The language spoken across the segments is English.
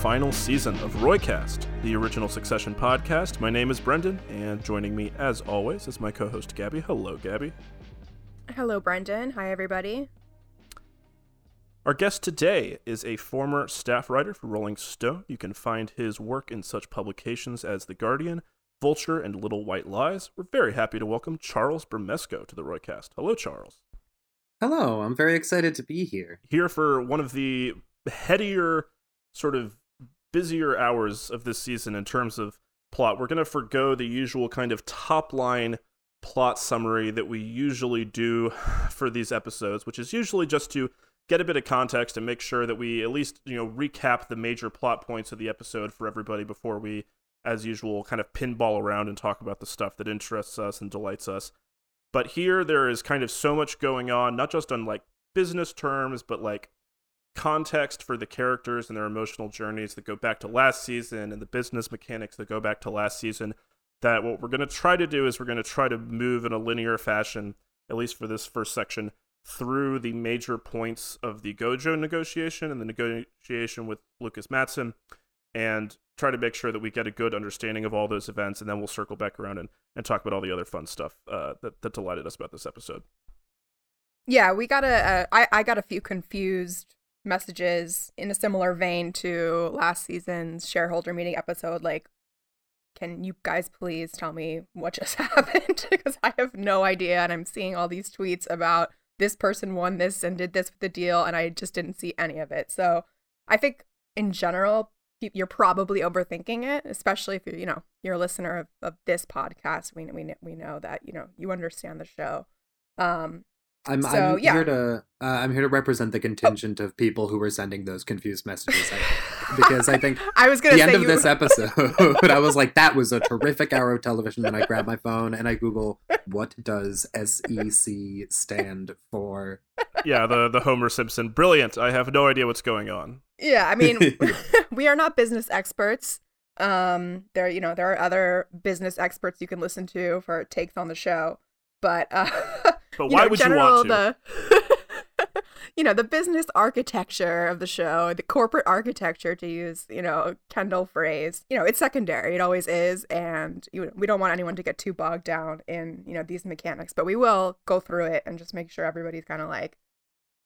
final season of Roycast, the original Succession podcast. My name is Brendan, and joining me, as always, is my co host, Gabby. Hello, Gabby. Hello, Brendan. Hi, everybody. Our guest today is a former staff writer for Rolling Stone. You can find his work in such publications as The Guardian, Vulture, and Little White Lies. We're very happy to welcome Charles Bramesco to the Roycast. Hello, Charles. Hello, I'm very excited to be here. Here for one of the headier sort of busier hours of this season in terms of plot. We're going to forego the usual kind of top line plot summary that we usually do for these episodes, which is usually just to get a bit of context and make sure that we at least, you know, recap the major plot points of the episode for everybody before we as usual kind of pinball around and talk about the stuff that interests us and delights us. But here there is kind of so much going on, not just on like business terms, but like context for the characters and their emotional journeys that go back to last season and the business mechanics that go back to last season that what we're going to try to do is we're going to try to move in a linear fashion at least for this first section through the major points of the gojo negotiation and the negotiation with lukas matsson and try to make sure that we get a good understanding of all those events and then we'll circle back around and, and talk about all the other fun stuff uh, that, that delighted us about this episode. Yeah we got a I, I got a few confused messages in a similar vein to last season's shareholder meeting episode like can you guys please tell me what just happened? Because i have no idea and i'm seeing all these tweets about this person won this and did this with the deal and i just didn't see any of it. So i think in general you're probably overthinking it especially if you're you know you're a listener of, of this podcast. We, we, we know that you know you understand the show. Um I'm, so, I'm yeah. here to uh, I'm here to represent the contingent oh. of people who were sending those confused messages I, because I think I was gonna the end of you... this episode I was like that was a terrific hour of television. Then I grab my phone and I Google what does SEC stand for. Yeah, the the Homer Simpson. Brilliant. I have no idea what's going on. Yeah, I mean, we are not business experts. Um, there you know there are other business experts you can listen to for takes on the show, but. Uh, but why know, would general, you want to? The, you know, the business architecture of the show, the corporate architecture, to use you know Kendall phrase. You know, it's secondary. It always is, and you, we don't want anyone to get too bogged down in you know these mechanics. But we will go through it and just make sure everybody's kind of like,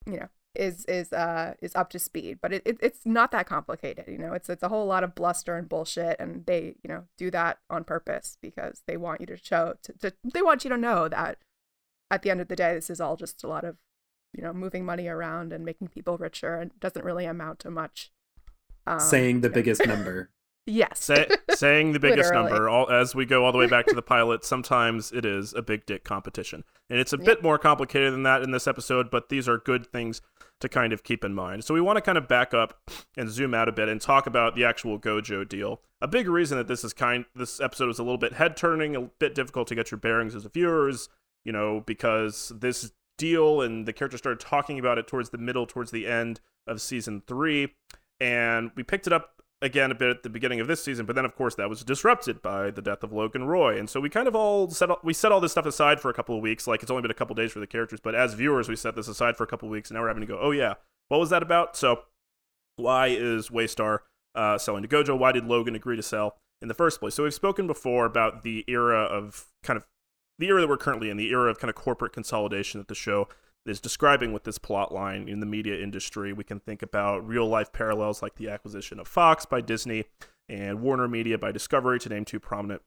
you know, is is uh is up to speed but it, it, it's not that complicated you know it's it's a whole lot of bluster and bullshit and they you know do that on purpose because they want you to show to, to they want you to know that at the end of the day, this is all just a lot of, you know, moving money around and making people richer and doesn't really amount to much. Um, saying the biggest number. Yes. Say, saying the biggest number. All as we go all the way back to the pilot, sometimes it is a big dick competition. And it's a yep. bit more complicated than that in this episode, but these are good things to kind of keep in mind. So we want to kind of back up and zoom out a bit and talk about the actual Gojo deal. A big reason that this is kind this episode is a little bit head turning, a bit difficult to get your bearings as a viewer is you know, because this deal and the character started talking about it towards the middle, towards the end of season three. And we picked it up again a bit at the beginning of this season, but then of course that was disrupted by the death of Logan Roy. And so we kind of all set we set all this stuff aside for a couple of weeks. Like it's only been a couple days for the characters, but as viewers we set this aside for a couple of weeks and now we're having to go, "Oh yeah, what was that about?" So why is Waystar uh, selling to Gojo? Why did Logan agree to sell in the first place? So we've spoken before about the era of kind of the era that we're currently in, the era of kind of corporate consolidation that the show is describing with this plot line in the media industry. We can think about real life parallels like the acquisition of Fox by Disney and Warner Media by Discovery, to name two prominent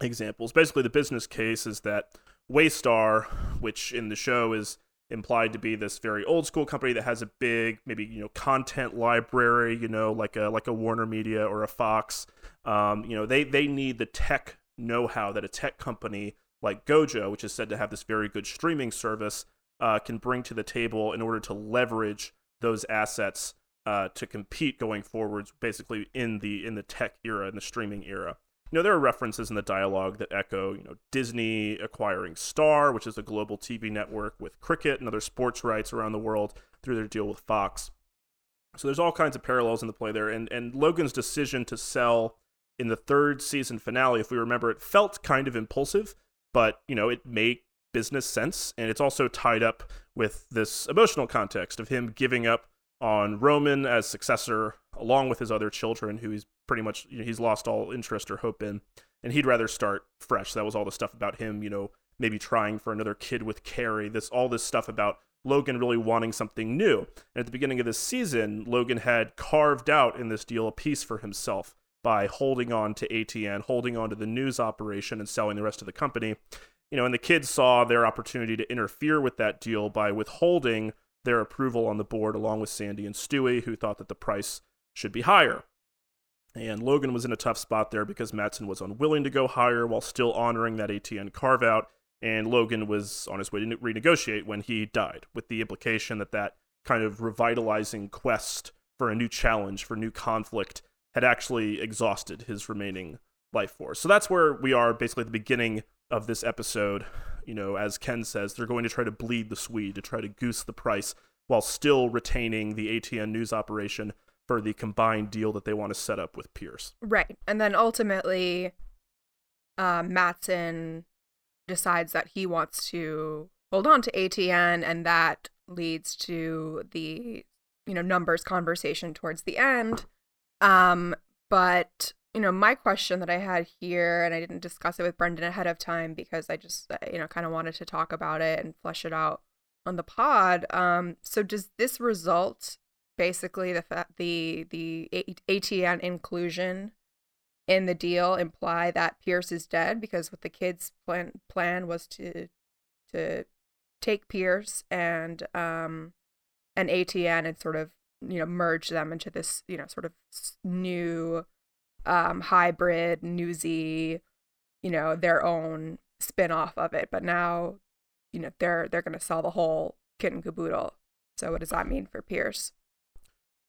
examples. Basically, the business case is that Waystar, which in the show is implied to be this very old school company that has a big maybe you know content library you know like a like a warner media or a fox um, you know they they need the tech know-how that a tech company like Gojo, which is said to have this very good streaming service, uh, can bring to the table in order to leverage those assets uh, to compete going forwards, basically in the in the tech era, in the streaming era. You know, there are references in the dialogue that echo, you know, Disney acquiring Star, which is a global TV network with cricket and other sports rights around the world through their deal with Fox. So there's all kinds of parallels in the play there, and and Logan's decision to sell in the third season finale, if we remember, it felt kind of impulsive but you know it made business sense and it's also tied up with this emotional context of him giving up on Roman as successor, along with his other children, who he's pretty much you know, he's lost all interest or hope in, and he'd rather start fresh. That was all the stuff about him, you know, maybe trying for another kid with Carrie. This all this stuff about Logan really wanting something new. And at the beginning of this season, Logan had carved out in this deal a piece for himself by holding on to ATN, holding on to the news operation, and selling the rest of the company. You know, and the kids saw their opportunity to interfere with that deal by withholding their approval on the board, along with Sandy and Stewie, who thought that the price should be higher. And Logan was in a tough spot there because Matsson was unwilling to go higher while still honoring that ATN carve out. And Logan was on his way to renegotiate when he died, with the implication that that kind of revitalizing quest for a new challenge, for new conflict, had actually exhausted his remaining life force. So that's where we are basically at the beginning of this episode you know, as Ken says, they're going to try to bleed the Swede to try to goose the price while still retaining the ATN news operation for the combined deal that they want to set up with Pierce. Right. And then ultimately, uh, Matsson decides that he wants to hold on to ATN, and that leads to the you know numbers conversation towards the end. Um, but you know, my question that I had here, and I didn't discuss it with Brendan ahead of time because I just, uh, you know, kind of wanted to talk about it and flesh it out on the pod. Um, so does this result basically the fact the the ATN inclusion in the deal imply that Pierce is dead because what the kids plan plan was to to take Pierce and um and ATN and sort of you know merge them into this you know sort of new um, hybrid, newsy, you know, their own spin-off of it. But now, you know, they're they're gonna sell the whole kit and caboodle. So what does that mean for Pierce?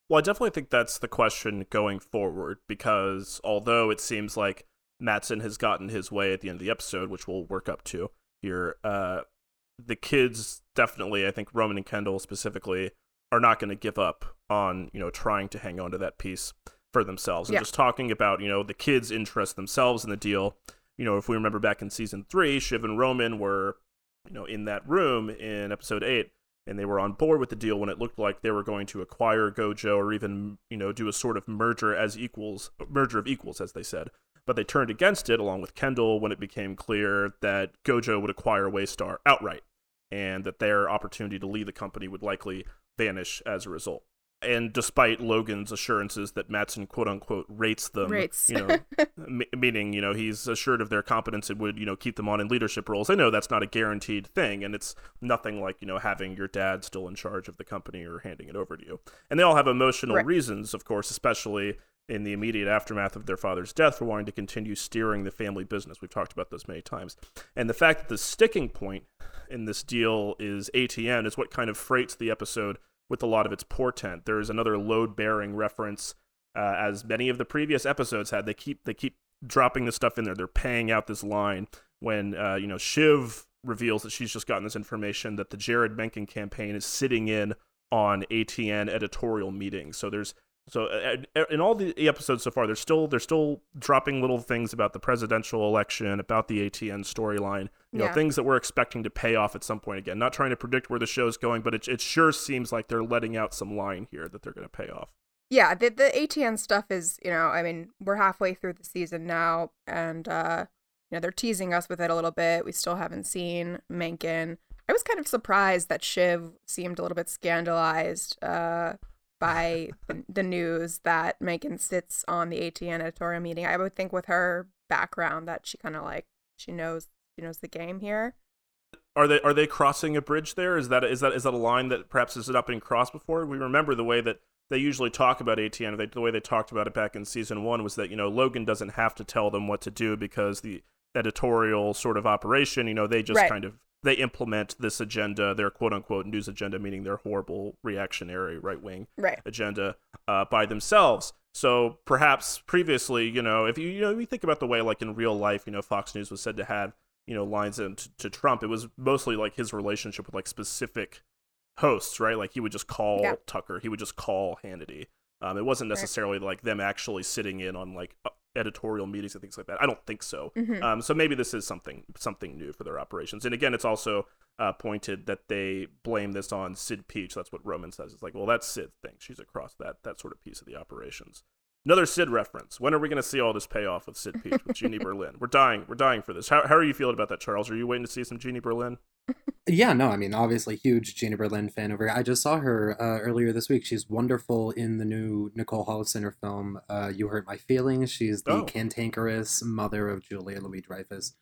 Well, I definitely think that's the question going forward because although it seems like matsson has gotten his way at the end of the episode, which we'll work up to here, uh, the kids definitely, I think Roman and Kendall specifically, are not going to give up on you know trying to hang on to that piece for themselves and yeah. just talking about you know the kids' interest themselves in the deal. You know, if we remember back in season three, Shiv and Roman were you know in that room in episode eight, and they were on board with the deal when it looked like they were going to acquire Gojo or even you know do a sort of merger as equals, merger of equals, as they said. But they turned against it along with Kendall when it became clear that Gojo would acquire Waystar outright, and that their opportunity to lead the company would likely vanish as a result and despite Logan's assurances that Matsson quote unquote rates them, rates. you know, m- meaning you know he's assured of their competence and would you know keep them on in leadership roles. I know that's not a guaranteed thing, and it's nothing like you know having your dad still in charge of the company or handing it over to you. And they all have emotional right. reasons, of course, especially in the immediate aftermath of their father's death for wanting to continue steering the family business. We've talked about this many times, and the fact that the sticking point in this deal is ATN is what kind of freights the episode with a lot of its portent. There's another load bearing reference, uh, as many of the previous episodes had. They keep they keep dropping this stuff in there. They're paying out this line when uh, you know Shiv reveals that she's just gotten this information that the Jared Menken campaign is sitting in on ATN editorial meetings. So there's so in all the episodes so far, they're still they're still dropping little things about the presidential election, about the ATN storyline, you yeah. know, things that we're expecting to pay off at some point. Again, not trying to predict where the show's going, but it it sure seems like they're letting out some line here that they're going to pay off. Yeah, the the ATN stuff is you know, I mean, we're halfway through the season now, and uh, you know, they're teasing us with it a little bit. We still haven't seen Menken. I was kind of surprised that Shiv seemed a little bit scandalized. Uh, by the news that Menken sits on the ATN editorial meeting. I would think with her background that she kind of like she knows she knows the game here. Are they are they crossing a bridge there? Is that is that is that a line that perhaps has not been crossed before? We remember the way that they usually talk about ATN. They, the way they talked about it back in season one was that you know Logan doesn't have to tell them what to do because the editorial sort of operation, you know, they just right. kind of they implement this agenda, their quote unquote news agenda, meaning their horrible reactionary right wing right. agenda, uh, by themselves. So perhaps previously, you know, if you you know you think about the way like in real life, you know, Fox News was said to have you know lines in to, to Trump, it was mostly like his relationship with like specific hosts, right? Like he would just call yeah. Tucker, he would just call Hannity. Um, it wasn't necessarily right. like them actually sitting in on like editorial meetings and things like that. I don't think so. Mhm. Um, so maybe this is something something new for their operations. And again, it's also uh, pointed that they blame this on Sid Peach. That's what Roman says. It's like, well, that's Sid's thing. She's across that that sort of piece of the operations. Another Sid reference. When are we going to see all this payoff with Sid Peach with Jeannie Berlin? We're dying. We're dying for this. How, how are you feeling about that, Charles? Are you waiting to see some Jeannie Berlin? Yeah, no, I mean, obviously, huge Jeannie Berlin fan over here. I just saw her uh, earlier this week. She's wonderful in the new Nicole Holofcener film, uh, You Hurt My Feelings. She's the Oh. cantankerous mother of Julia Louis Dreyfus.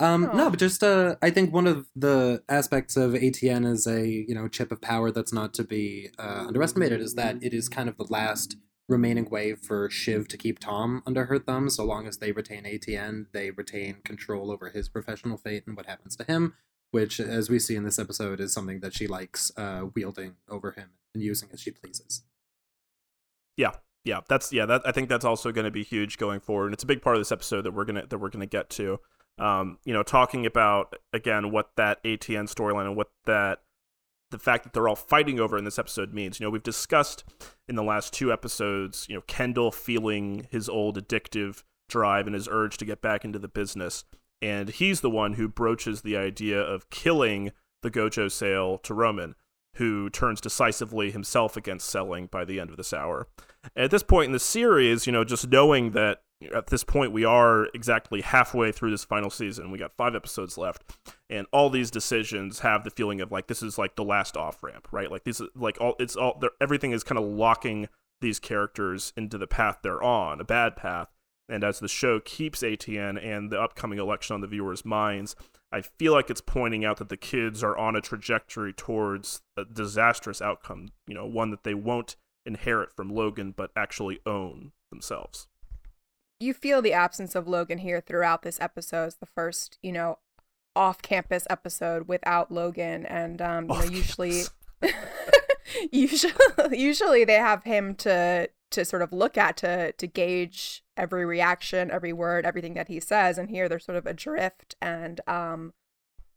Um, Aw. no, but just uh, I think one of the aspects of ATN as a you know chip of power that's not to be uh, underestimated is that it is kind of the last remaining way for Shiv to keep Tom under her thumb. So long as they retain ATN, they retain control over his professional fate and what happens to him which, as we see in this episode, is something that she likes uh, wielding over him and using as she pleases. Yeah, yeah, that's yeah. That I think that's also going to be huge going forward, and it's a big part of this episode that we're gonna that we're gonna get to. Um, you know, talking about again what that ATN storyline and what that the fact that they're all fighting over in this episode means. You know, we've discussed in the last two episodes, you know, Kendall feeling his old addictive drive and his urge to get back into the business, and he's the one who broaches the idea of killing the Gojo sale to Roman, who turns decisively himself against selling by the end of this hour. At this point in the series, you know, just knowing that at this point we are exactly halfway through this final season, we got five episodes left, and all these decisions have the feeling of like this is like the last off ramp, right? Like this is like all it's all everything is kind of locking these characters into the path they're on, a bad path. And as the show keeps ATN and the upcoming election on the viewers' minds, I feel like it's pointing out that the kids are on a trajectory towards a disastrous outcome, you know, one that they won't inherit from Logan but actually own themselves. You feel the absence of Logan here throughout this episode. It's the first, you know, off-campus episode without Logan, and um, you know, usually, usually, usually they have him to to sort of look at to to gauge every reaction, every word, everything that he says, and here they're sort of adrift, and um,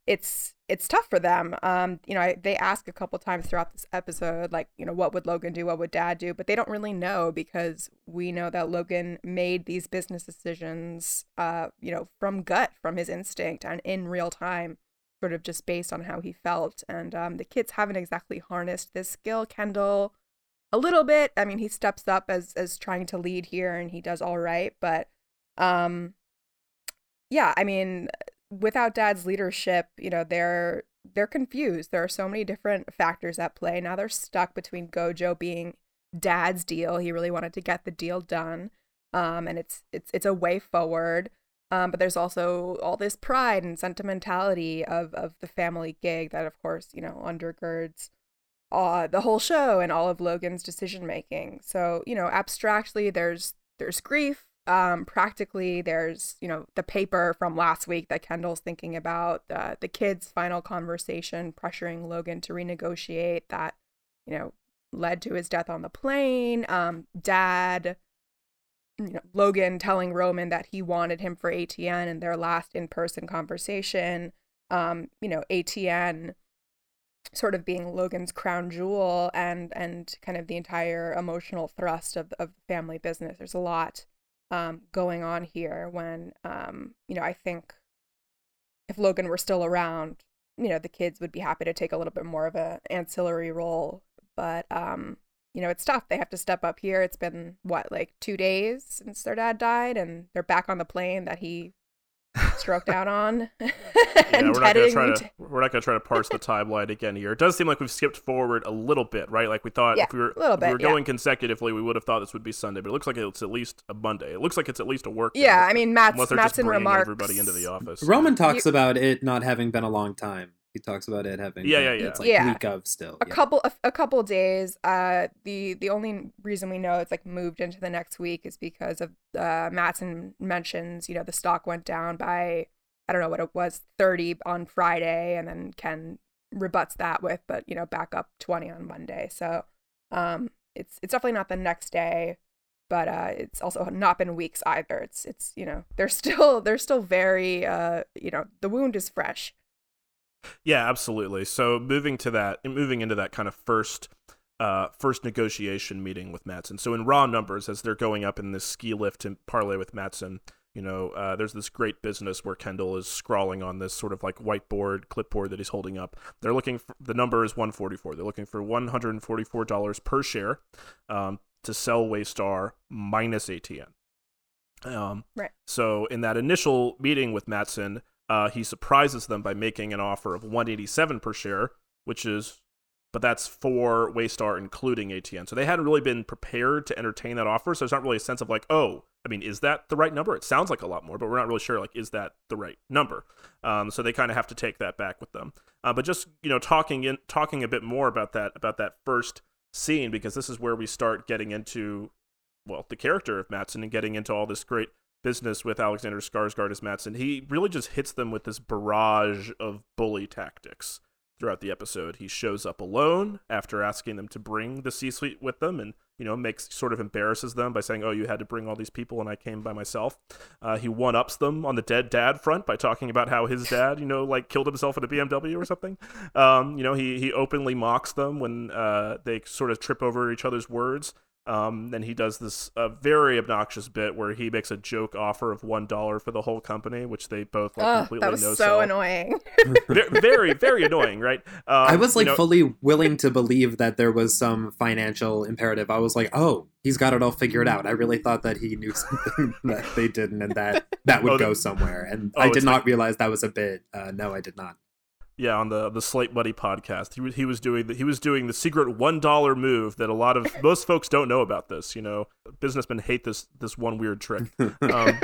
it's it's tough for them. Um, you know, I, they ask a couple times throughout this episode, like, you know, what would Logan do? What would Dad do? But they don't really know because we know that Logan made these business decisions, uh, you know, from gut, from his instinct, and in real time, sort of just based on how he felt. And um, the kids haven't exactly harnessed this skill. Kendall, a little bit. I mean, he steps up as as trying to lead here, and he does all right. But, um, yeah, I mean, without dad's leadership, you know, they're they're confused. There are so many different factors at play. Now they're stuck between Gojo being dad's deal. He really wanted to get the deal done. Um, and it's it's it's a way forward. Um, but there's also all this pride and sentimentality of of the family gig that of course, you know, undergirds uh, the whole show and all of Logan's decision making. So, you know, abstractly there's there's grief, um, practically there's you know the paper from last week that kendall's thinking about uh, the kids final conversation pressuring logan to renegotiate that you know led to his death on the plane. Um, dad you know logan telling roman that he wanted him for atn in their last in-person conversation. Um, you know atn sort of being logan's crown jewel and and kind of the entire emotional thrust of, of the family business. There's a lot um, going on here when um, you know I think if Logan were still around, you know the kids would be happy to take a little bit more of an ancillary role, but um, you know it's tough. They have to step up here. It's been what like two days since their dad died, and they're back on the plane that he stroked out on. Yeah, and we're not gonna try to- to we're not gonna try to parse the timeline again here. It does seem like we've skipped forward a little bit, right? Like we thought Yeah, if we were a little if we bit, were yeah. going consecutively, we would have thought this would be Sunday, but it looks like it's at least a Monday. It looks like it's at least a work. day, Yeah, I mean Matt's unless Matt's just in bringing remarks. everybody into the office. Roman talks about it not having been a long time. He talks about it having Yeah, yeah, yeah. It's like Yeah. week of still. a yeah. couple a, a couple days uh the the only reason we know it's like moved into the next week is because of uh Matsson mentions you know the stock went down by i don't know what it was 30 on friday and then ken rebuts that with but you know back up 20 on monday so um it's it's definitely not the next day but uh it's also not been weeks either it's it's you know they're still they're still very uh you know the wound is fresh Yeah, absolutely. So moving to that, moving into that kind of first uh, first negotiation meeting with Matsson. So in raw numbers, as they're going up in this ski lift and parlay with Matsson, you know, uh, there's this great business where Kendall is scrawling on this sort of like whiteboard clipboard that he's holding up. They're looking for the number is 144. They're looking for 144 dollars per share um, to sell Waystar minus ATN. Um, right. So in that initial meeting with Matsson, uh, he surprises them by making an offer of 187 per share, which is but that's for Waystar including ATN. So they hadn't really been prepared to entertain that offer. So there's not really a sense of like, oh, I mean, is that the right number? It sounds like a lot more, but we're not really sure. Like, is that the right number? Um, so they kind of have to take that back with them. Uh, but just you know, talking in talking a bit more about that about that first scene because this is where we start getting into well the character of Matsson and getting into all this great business with Alexander Skarsgård as Matsson. He really just hits them with this barrage of bully tactics throughout the episode. He shows up alone after asking them to bring the C suite with them and, you know, makes sort of embarrasses them by saying, Oh, you had to bring all these people and I came by myself. Uh, he one ups them on the dead dad front by talking about how his dad, you know, like killed himself in a BMW or something. Um, you know, he, he openly mocks them when uh, they sort of trip over each other's words. Um, and he does this uh, very obnoxious bit where he makes a joke offer of one dollar for the whole company, which they both like Ugh, completely that was no so sell. annoying. very, very, very annoying, right? Um, I was like you know, fully willing to believe that there was some financial imperative. I was like, oh, he's got it all figured out. I really thought that he knew something that they didn't, and that that would Oh, go somewhere. And Oh, I did not like- realize that was a bit. Uh, no, I did not. Yeah, on the the Slate Buddy podcast, he was he was doing the, he was doing the secret one dollar move that a lot of most folks don't know about. This, you know, businessmen hate this this one weird trick. Um,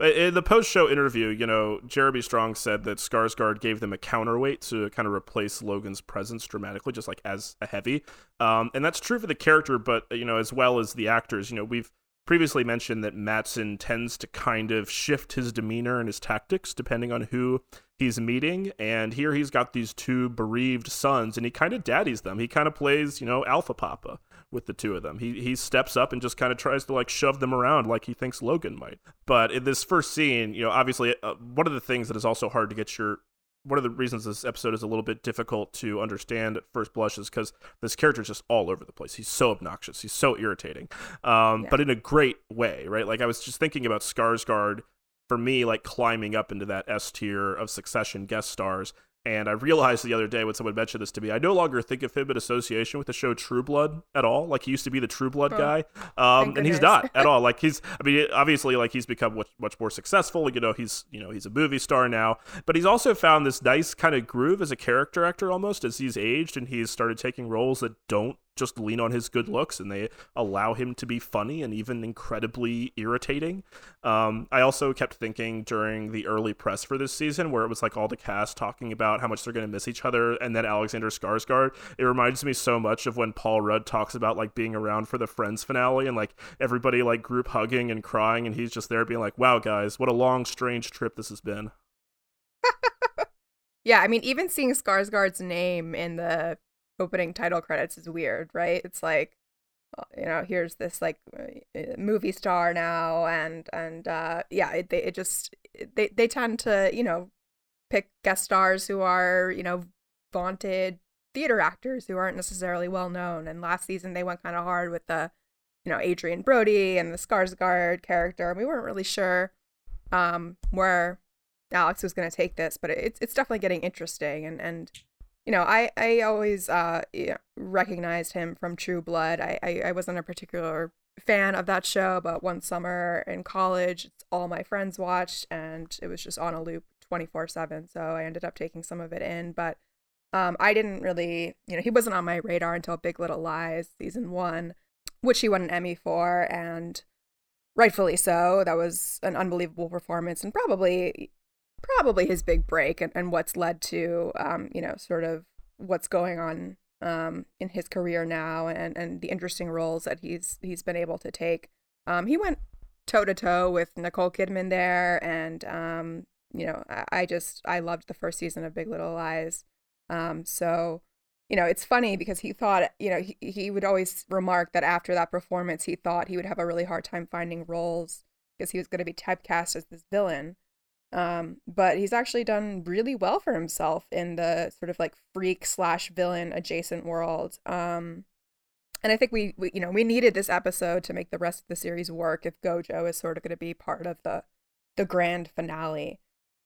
in the post show interview, you know, Jeremy Strong said that Skarsgård gave them a counterweight to kind of replace Logan's presence dramatically, just like as a heavy. Um, and that's true for the character, but you know, as well as the actors. You know, we've previously mentioned that Matsson tends to kind of shift his demeanor and his tactics depending on who he's meeting. And here he's got these two bereaved sons, and he kind of daddies them. He kind of plays, you know, alpha papa with the two of them. He he steps up and just kind of tries to like shove them around like he thinks Logan might. But in this first scene, you know, obviously uh, one of the things that is also hard to get your one of the reasons this episode is a little bit difficult to understand at first blush is because this character is just all over the place. He's so obnoxious. He's so irritating, um, Yeah. but in a great way, right? Like I was just thinking about Skarsgård for me, like climbing up into that S tier of Succession guest stars. And I realized the other day when someone mentioned this to me, I no longer think of him in association with the show True Blood at all. Like he used to be the True Blood Oh, guy, um, and he's not at all. Like he's, I mean, obviously, like he's become much, much more successful. You know, he's, you know, he's a movie star now, but he's also found this nice kind of groove as a character actor almost as he's aged and he's started taking roles that don't just lean on his good looks and they allow him to be funny and even incredibly irritating. Um, I also kept thinking during the early press for this season, where it was like all the cast talking about how much they're going to miss each other, and then Alexander Skarsgård. It reminds me so much of when Paul Rudd talks about like being around for the Friends finale and like everybody like group hugging and crying, and he's just there being like, "Wow, guys, what a long, strange trip this has been." yeah, I mean, even seeing Skarsgård's name in the opening title credits is weird, right? It's like, uh, you know, here's this like uh, movie star now, and and uh, yeah, it they it just they they tend to you know pick guest stars who are you know vaunted theater actors who aren't necessarily well known. And last season they went kind of hard with the you know Adrien Brody and the Skarsgård character. and We weren't really sure um where Alex was going to take this, but it's it's definitely getting interesting and and you know I I always uh recognized him from True Blood. I, I I wasn't a particular fan of that show, but one summer in college, all my friends watched, and it was just on a loop twenty four seven. So I ended up taking some of it in, but um I didn't really you know he wasn't on my radar until Big Little Lies season one, which he won an Emmy for, and rightfully so. That was an unbelievable performance, and probably probably his big break and, and what's led to um, you know sort of what's going on um, in his career now and, and the interesting roles that he's he's been able to take. Um, he went toe to toe with Nicole Kidman there, and um, you know I, I just I loved the first season of Big Little Lies. Um, so you know it's funny because he thought you know he, he would always remark that after that performance he thought he would have a really hard time finding roles because he was going to be typecast as this villain Um, but he's actually done really well for himself in the sort of like freak slash villain adjacent world. Um, and I think we, we, you know, we needed this episode to make the rest of the series work. If Gojo is sort of going to be part of the, the grand finale.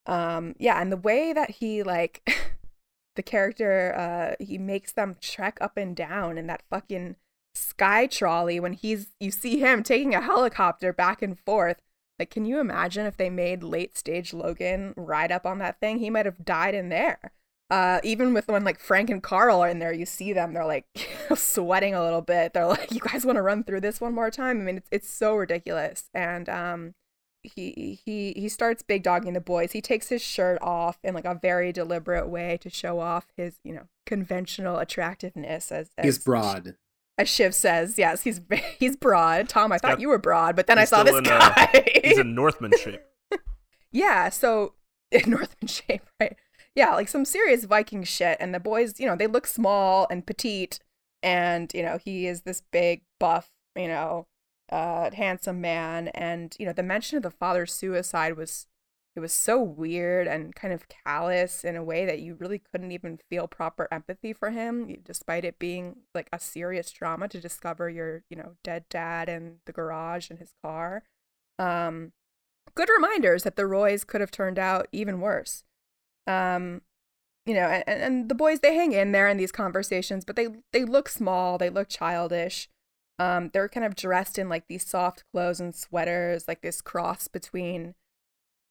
Um, yeah, and the way that he like, the character, uh, he makes them trek up and down in that fucking sky trolley when he's, you see him taking a helicopter back and forth like, can you imagine if they made late stage Logan ride up on that thing? He might have died in there. Uh, even with when like Frank and Karl are in there, you see them, they're like sweating a little bit. They're like, you guys want to run through this one more time? I mean, it's, it's so ridiculous. And, um, he he he starts big dogging the boys. He takes his shirt off in like a very deliberate way to show off his, you know, conventional attractiveness as, as he's broad as Shiv says, yes, he's he's broad. Tom, I thought you were broad, but then I saw this uh, guy. Uh, he's in Northman shape. yeah, so in Northman shape, right? Yeah, like some serious Viking shit. And the boys, you know, they look small and petite, and you know, he is this big, buff, you know, uh, handsome man. And you know, the mention of the father's suicide was it was so weird and kind of callous in a way that you really couldn't even feel proper empathy for him despite it being like a serious trauma to discover your you know dead dad in the garage in his car. Um good reminders that the roys could have turned out even worse. Um you know and, and the boys they hang in there in these conversations but they they look small they look childish. Um they're kind of dressed in like these soft clothes and sweaters like this cross between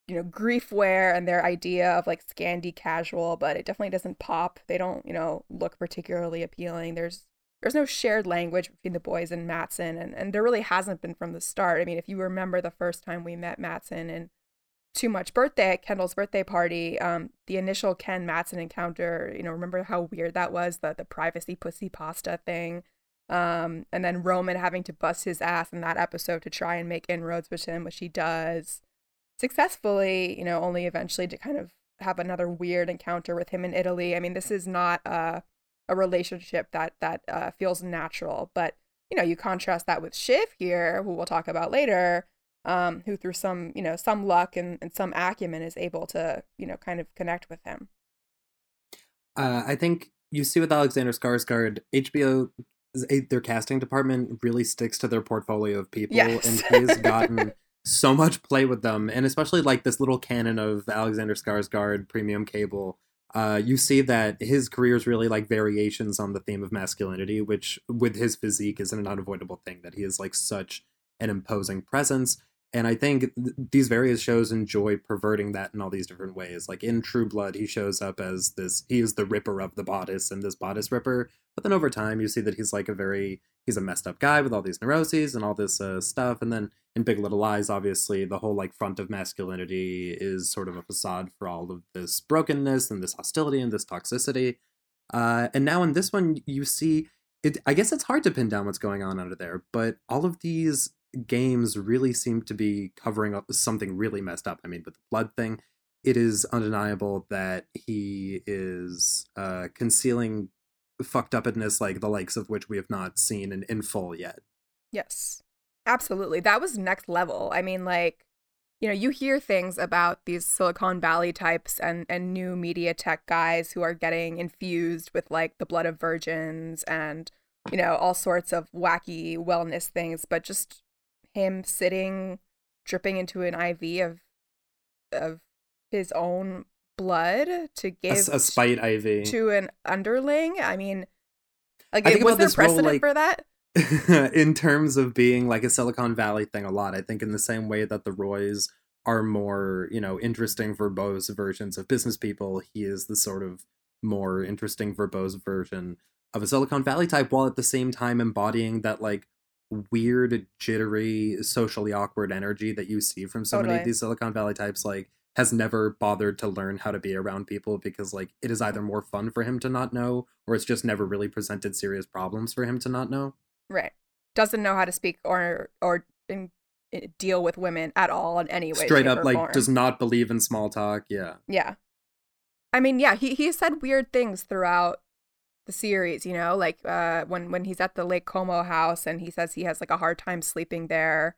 you know, grief wear and their idea of like Scandi casual, but it definitely doesn't pop. They don't, you know, look particularly appealing. There's there's no shared language between the boys and matsson and, and there really hasn't been from the start. I mean, if you remember the first time we met matsson and Too Much Birthday at Kendall's birthday party, um, the initial Ken matsson encounter, you know, remember how weird that was, the the privacy pussy pasta thing. Um, and then Roman having to bust his ass in that episode to try and make inroads with him, which he does successfully, you know, only eventually to kind of have another weird encounter with him in Italy. I mean, this is not a a relationship that that uh, feels natural, but you know, you contrast that with Shiv here, who we'll talk about later, um, who through some you know some luck and, and some acumen is able to you know kind of connect with him. Uh, I think you see with Alexander Skarsgård, HBO their casting department really sticks to their portfolio of people, yes. and he's gotten so much play with them, and especially like this little canon of Alexander Skarsgård premium cable. Uh, you see that his career is really like variations on the theme of masculinity, which with his physique is an unavoidable thing. That he is like such an imposing presence, and I think th- these various shows enjoy perverting that in all these different ways. Like in True Blood, he shows up as this, he is the ripper of the bodice and this bodice ripper. But then over time, you see that he's like a very, he's a messed up guy with all these neuroses and all this uh, stuff. And then in Big Little Lies, obviously, the whole like front of masculinity is sort of a facade for all of this brokenness and this hostility and this toxicity. Uh, and now in this one, you see it. I guess it's hard to pin down what's going on under there, but all of these games really seem to be covering up something really messed up. I mean, with the blood thing, it is undeniable that he is uh, concealing fucked upness like the likes of which we have not seen in, in full yet. Yes. Absolutely. That was next level. I mean, like, you know, you hear things about these Silicon Valley types and, and new media tech guys who are getting infused with like the blood of virgins and, you know, all sorts of wacky wellness things, but just him sitting dripping into an IV of of his own blood to give a, a spite IV to an underling. I mean, like, I was there precedent role, like, for that? in terms of being like a Silicon Valley thing a lot. I think in the same way that the Roys are more, you know, interesting verbose versions of business people, he is the sort of more interesting verbose version of a Silicon Valley type while at the same time embodying that like weird, jittery, socially awkward energy that you see from so totally. many of these Silicon Valley types like has never bothered to learn how to be around people because like it is either more fun for him to not know or it's just never really presented serious problems for him to not know. Right. Doesn't know how to speak or or in, in, deal with women at all in any way. Straight up, like form. does not believe in small talk. Yeah. Yeah. I mean, yeah, he he said weird things throughout the series. You know, like uh, when when he's at the Lake Como house and he says he has like a hard time sleeping there.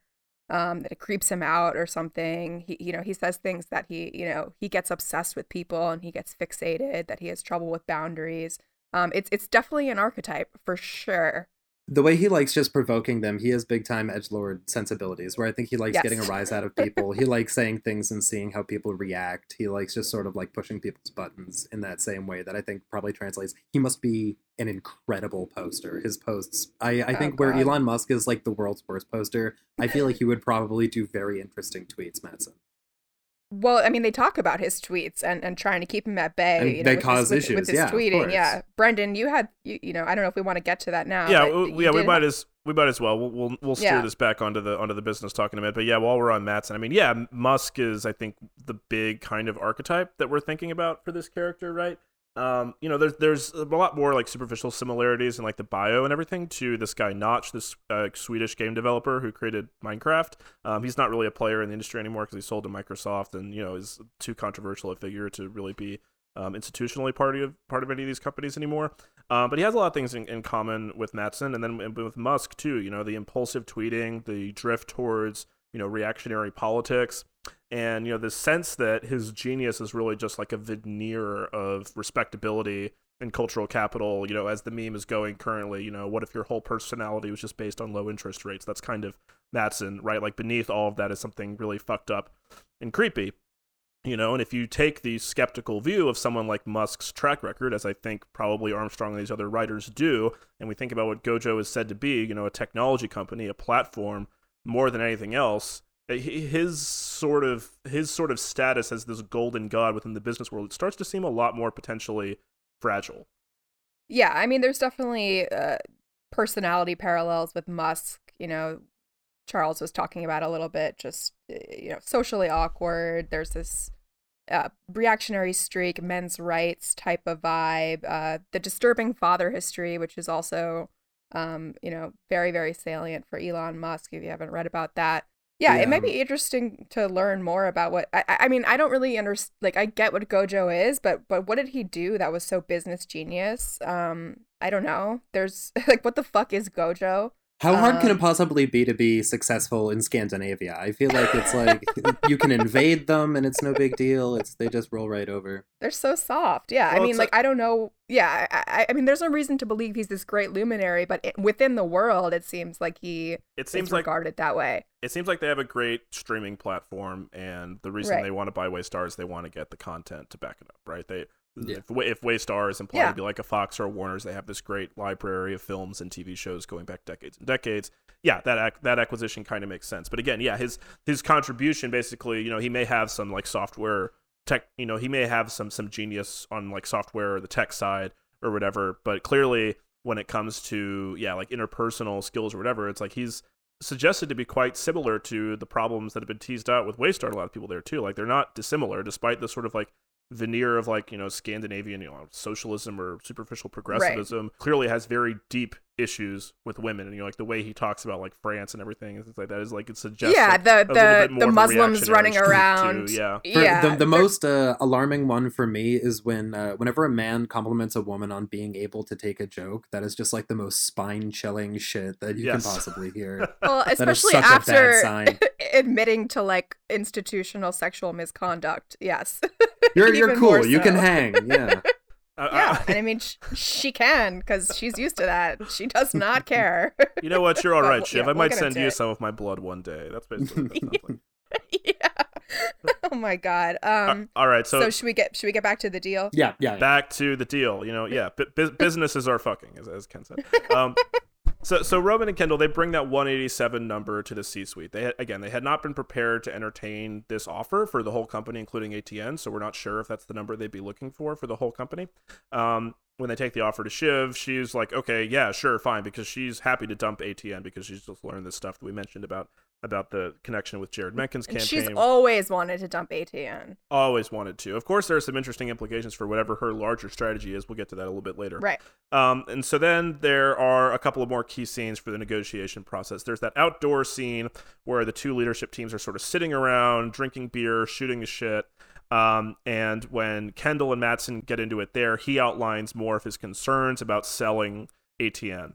um, that it creeps him out or something. He, you know, he says things that he, you know, he gets obsessed with people and he gets fixated. That he has trouble with boundaries. Um, it's it's definitely an archetype for sure the way he likes just provoking them, he has big time edge lord sensibilities. Where I think he likes yes. getting a rise out of people. he likes saying things and seeing how people react. He likes just sort of like pushing people's buttons in that same way that I think probably translates. He must be an incredible poster. His posts, I, I oh, think, oh, where Elon Musk is like the world's worst poster, I feel like he would probably do very interesting tweets, Matsson. Well, I mean, they talk about his tweets and, and trying to keep him at bay. And you know, they cause his, issues. With, with his yeah, tweeting. Yeah, Brendan, you had you, you know I don't know if we want to get to that now. Yeah, yeah, we might as we might as well. We'll we'll, we'll steer yeah. this back onto the onto the business talking a minute. But yeah, while we're on Matsson, I mean, yeah, Musk is I think the big kind of archetype that we're thinking about for this character, right? Um, you know, there's there's a lot more like superficial similarities in like the bio and everything to this guy Notch, this uh, Swedish game developer who created Minecraft. Um, he's not really a player in the industry anymore because he sold to Microsoft and you know is too controversial a figure to really be um, institutionally part of part of any of these companies anymore. Um, but he has a lot of things in, in common with Matsson and then with Musk too. You know, the impulsive tweeting, the drift towards you know reactionary politics and you know the sense that his genius is really just like a veneer of respectability and cultural capital you know as the meme is going currently you know what if your whole personality was just based on low interest rates? That's kind of matsson right? Like beneath all of that is something really fucked up and creepy you know? And if you take the skeptical view of someone like musk's track record as i think probably armstrong and these other writers do and we think about what gojo is said to be you know a technology company a platform more than anything else his sort of his sort of status as this golden god within the business world it starts to seem a lot more potentially fragile. Yeah i mean there's definitely uh, personality parallels with musk you know charles was talking about a little bit just uh, you know socially awkward there's this uh, reactionary streak men's rights type of vibe uh, the disturbing father history which is also um, you know very very salient for elon musk if you haven't read about that yeah, yeah, it might be interesting to learn more about what I, I mean. I don't really understand. Like, I get what Gojo is, but but what did he do that was so business genius? Um, I don't know. There's like, what the fuck is Gojo? How hard um, can it um, possibly be to be successful in Scandinavia? I feel like it's like you can invade them and it's no big deal. It's they just roll right over. They're so soft. Yeah, well, I mean, like I don't know. Yeah, I, I, mean, there's no reason to believe he's this great luminary, but it, within the world, it seems like he it seems like, regarded that way. It seems like they have a great streaming platform, and the reason right. they want to buy Waystar is they want to get the content to back it up. Right? They yeah. If, if Waystar is implied yeah. to be like a Fox or a Warner's, they have this great library of films and TV shows going back decades and decades. Yeah, that ac- that acquisition kind of makes sense. But again, yeah, his his contribution basically, you know, he may have some like software tech, you know, he may have some some genius on like software or the tech side or whatever. But clearly, when it comes to yeah, like interpersonal skills or whatever, it's like he's suggested to be quite similar to the problems that have been teased out with Waystar. A lot of people there too. Like they're not dissimilar, despite the sort of like veneer of like you know Scandinavian you know socialism or superficial progressivism right. clearly has very deep issues with women. And you know like the way he talks about like France and everything and things like that is like it suggests yeah like, the the the Muslims running around too, yeah. For yeah. the, the most uh, alarming one for me is when uh, whenever a man compliments a woman on being able to take a joke that is just like the most spine chilling shit that you yes. can possibly hear. Well especially after admitting to like institutional sexual misconduct. Yes you're you're cool. So. You can hang. Yeah. Uh, yeah, uh, and I mean, sh- she can because she's used to that. She does not care. You know what? You're all right, Shiv. Yeah, I might send you it. some of my blood one day. That's basically. What yeah. oh my god. Um. Uh, all right. So, so should we get should we get back to the deal? Yeah. Yeah. Back to the deal. You know. Yeah. B- businesses are fucking, as, as Ken said. Um. So, so Roman and Kendall they bring that 187 number to the C-suite. They again they had not been prepared to entertain this offer for the whole company, including ATN. So we're not sure if that's the number they'd be looking for for the whole company. Um, when they take the offer to Shiv, she's like, okay, yeah, sure, fine, because she's happy to dump ATN because she's just learned this stuff that we mentioned about about the connection with Jared Menken's campaign. She's always wanted to dump ATN. Always wanted to. Of course, there are some interesting implications for whatever her larger strategy is. We'll get to that a little bit later. Right. Um, and so then there are a couple of more key scenes for the negotiation process. There's that outdoor scene where the two leadership teams are sort of sitting around, drinking beer, shooting the shit. Um, and when Kendall and Matsson get into it there, he outlines more of his concerns about selling ATN.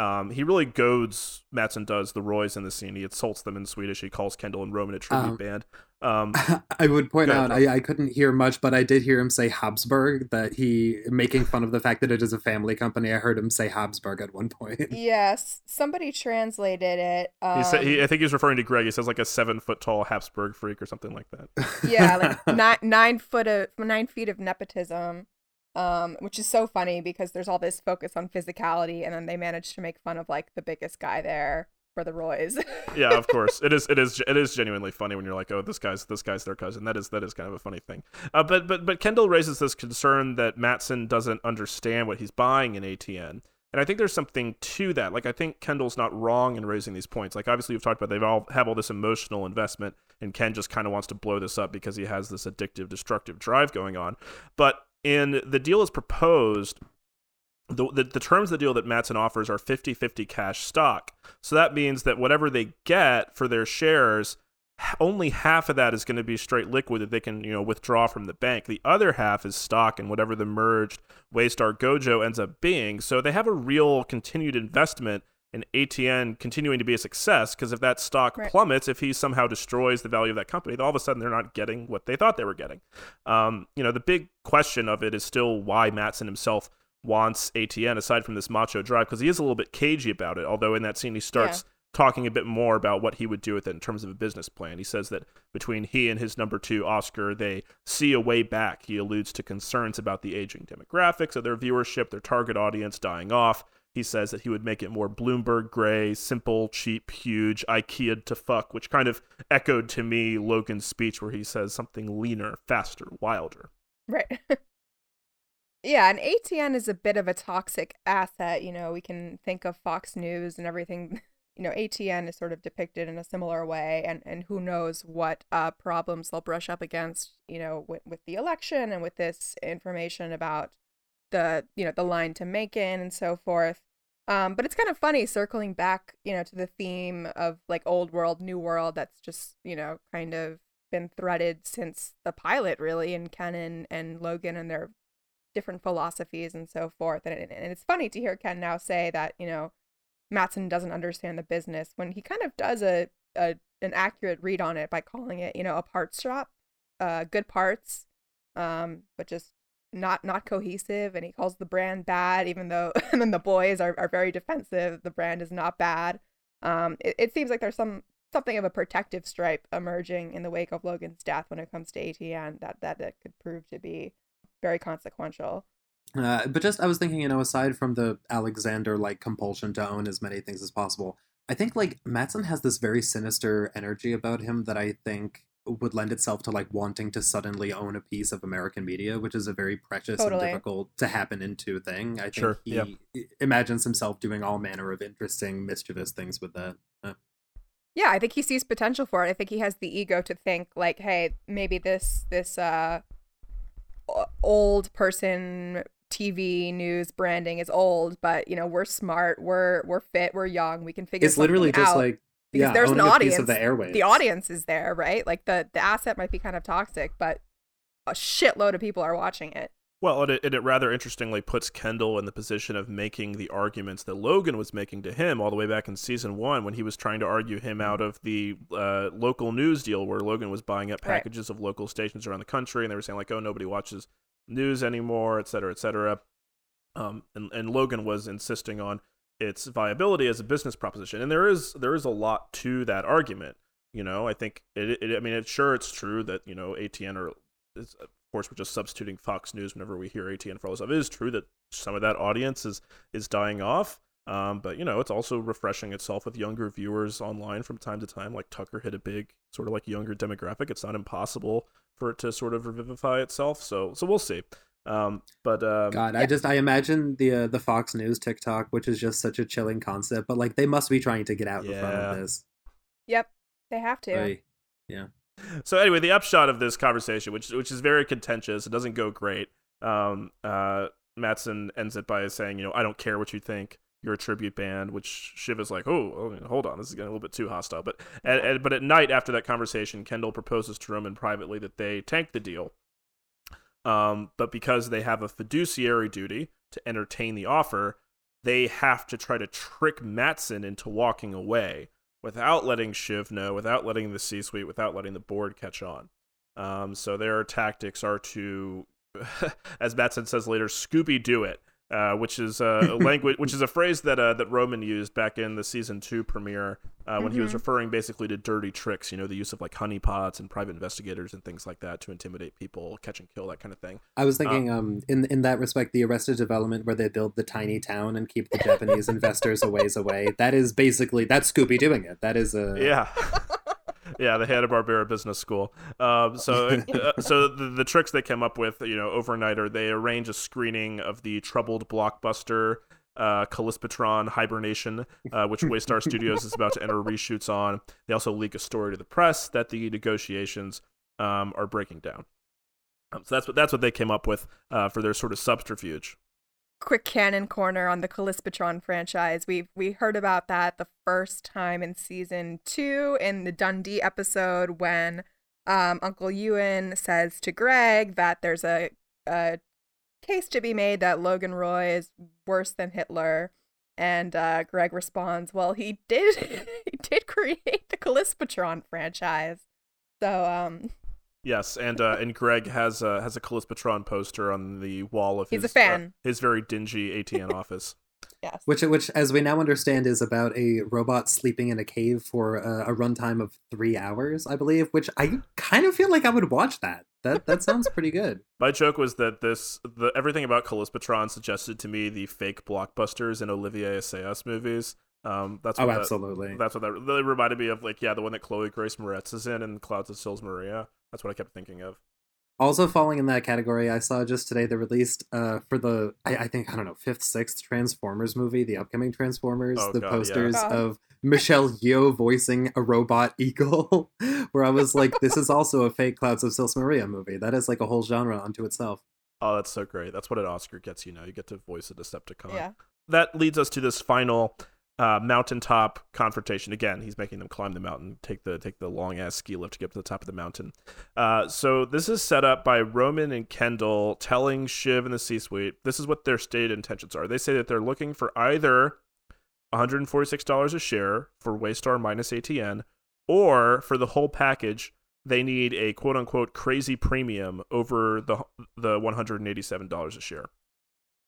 Um, he really goads Matsson does the Roy's in the scene. He insults them in Swedish. He calls Kendall and Roman a tribute um, band. Um, I would point out I, I couldn't hear much, but I did hear him say Habsburg. That he making fun of the fact that it is a family company. I heard him say Habsburg at one point. Yes, somebody translated it. Um, he said he, I think he's referring to Greg. He says like a seven foot tall Habsburg freak or something like that. Yeah, like nine nine foot of nine feet of nepotism um, which is so funny because there's all this focus on physicality, and then they manage to make fun of like the biggest guy there for the Roys. yeah, of course, it is. It is. It is genuinely funny when you're like, oh, this guy's this guy's their cousin. That is that is kind of a funny thing. Uh, but but but Kendall raises this concern that Matsson doesn't understand what he's buying in ATN. And I think there's something to that. Like I think Kendall's not wrong in raising these points. Like obviously we've talked about they all have all this emotional investment and Ken just kind of wants to blow this up because he has this addictive destructive drive going on. But and the deal is proposed the, the, the, terms of the deal that Matsson offers are 50 50 cash stock. So that means that whatever they get for their shares, only half of that is going to be straight liquid that they can you know withdraw from the bank. The other half is stock and whatever the merged Waystar Gojo ends up being. So they have a real continued investment and ATN continuing to be a success because if that stock right. plummets, if he somehow destroys the value of that company, all of a sudden they're not getting what they thought they were getting. Um, you know, the big question of it is still why Matsson himself wants ATN aside from this macho drive because he is a little bit cagey about it. Although in that scene he starts yeah. talking a bit more about what he would do with it in terms of a business plan. He says that between he and his number two Oskar, they see a way back. He alludes to concerns about the aging demographics of their viewership, their target audience dying off he says that he would make it more Bloomberg gray, simple, cheap, huge, IKEA to fuck, which kind of echoed to me Logan's speech where he says something leaner, faster, wilder. Right. yeah, and ATN is a bit of a toxic asset. You know, we can think of Fox News and everything. You know, ATN is sort of depicted in a similar way, and, and who knows what uh, problems they'll brush up against, you know, with, with the election and with this information about the you know the line to Menken and so forth. Um, but it's kind of funny circling back, you know, to the theme of like old world, new world. That's just you know kind of been threaded since the pilot, really, and Ken and, and Logan and their different philosophies and so forth. And, and it's funny to hear Ken now say that you know Matsson doesn't understand the business when he kind of does a, a an accurate read on it by calling it you know a parts shop, uh, good parts, um, but just not not cohesive and he calls the brand bad even though and then the boys are, are very defensive the brand is not bad. Um it, it seems like there's some something of a protective stripe emerging in the wake of logan's death when it comes to atn that that, that could prove to be very consequential. Uh, but just i was thinking you know aside from the alexander like compulsion to own as many things as possible i think like matsson has this very sinister energy about him that i think would lend itself to like wanting to suddenly own a piece of American media, which is a very precious totally. and difficult to happen into thing. I think sure, he yep. imagines himself doing all manner of interesting, mischievous things with that. Yeah, I think he sees potential for it. I think he has the ego to think like, hey, maybe this this uh old person TV news branding is old, but you know we're smart, we're we're fit, we're young, we can figure. It's literally just out. like because yeah, there's an audience of the airwaves. The audience is there, right? Like the the asset might be kind of toxic, but a shitload of people are watching it. Well, and it, and it rather interestingly puts Kendall in the position of making the arguments that Logan was making to him all the way back in season one when he was trying to argue him out of the uh, local news deal where Logan was buying up packages right. of local stations around the country and they were saying like, oh, nobody watches news anymore, et cetera, et cetera. Um, and, and Logan was insisting on its viability as a business proposition. And there is there is a lot to that argument. You know, I think it, it I mean, sure it's true that you know ATN or of course we're just substituting Fox News whenever we hear ATN for all this stuff. It is true that some of that audience is is dying off. Um, but you know, it's also refreshing itself with younger viewers online from time to time. Like Tucker hit a big sort of like younger demographic. It's not impossible for it to sort of revivify itself. So so we'll see. Um, but um, God, yeah. I just I imagine the uh, the Fox News TikTok, which is just such a chilling concept. But like they must be trying to get out yeah. in front of this. Yep, they have to. I, yeah. So anyway, the upshot of this conversation, which which is very contentious, it doesn't go great. Um, uh, Matsson ends it by saying, you know, I don't care what you think. You're a tribute band, which Shiv is like, oh, oh hold on, this is getting a little bit too hostile. But and, and, but at night after that conversation, Kendall proposes to Roman privately that they tank the deal um, but because they have a fiduciary duty to entertain the offer, they have to try to trick Matsson into walking away without letting Shiv know, without letting the C suite, without letting the board catch on. Um, so their tactics are to, as Matsson says later, Scooby do it, uh, which is a language, which is a phrase that uh, that Roman used back in the season two premiere uh, when mm-hmm. he was mm-hmm. referring basically to dirty tricks. You know, the use of like honeypots and private investigators and things like that to intimidate people, catch and kill, that kind of thing. I was thinking, um, um in in that respect, the Arrested Development where they build the tiny town and keep the Japanese investors a ways away. That is basically that's Scooby doing it. That is a yeah. yeah, the Hanna Barbera Business School. Um, so, uh, so the, the tricks they came up with, you know, overnight are they arrange a screening of the troubled blockbuster uh, Kalispitron Hibernation, uh, which Waystar Studios is about to enter reshoots on. They also leak a story to the press that the negotiations um, are breaking down. Um, so that's what that's what they came up with uh, for their sort of subterfuge quick canon corner on the Kalispitron franchise. We we heard about that the first time in season two in the Dundee episode when um, Uncle Ewan says to Greg that there's a, a case to be made that Logan Roy is worse than Hitler. And uh, Greg responds, "Well, he did. he did create the Kalispitron franchise, so um, Yes, and uh, and Greg has a has a Kalispitron poster on the wall of He's his a fan. Uh, his very dingy ATN office. Yes. Which, which, as we now understand, is about a robot sleeping in a cave for a, a runtime of three hours, I believe. Which I kind of feel like I would watch that. That that sounds pretty good. My joke was that this the everything about Kalispitron suggested to me the fake blockbusters in Olivier Assayas movies. Um, that's what oh, that, absolutely. That's what that really reminded me of. Like, yeah, the one that Chloe Grace Moretz is in, and Clouds of Sils Maria. That's what I kept thinking of. Also falling in that category, I saw just today they released uh, for the I, I, think I don't know fifth sixth Transformers movie, the upcoming Transformers, oh, the God, posters yeah. of Michelle Yeoh voicing a robot eagle. where I was like, this is also a fake Clouds of Sils Maria movie. That is like a whole genre unto itself. Oh, that's so great. That's what an Oscar gets you know. You get to voice a Decepticon. Yeah. That leads us to this final uh, mountaintop confrontation. Again, he's making them climb the mountain, take the take the long ass ski lift to get to the top of the mountain. Uh, so this is set up by Roman and Kendall telling Shiv and the C-suite. This is what their stated intentions are. They say that they're looking for either $146 a share for Waystar minus ATN, or for the whole package, they need a quote unquote crazy premium over the the $187 a share.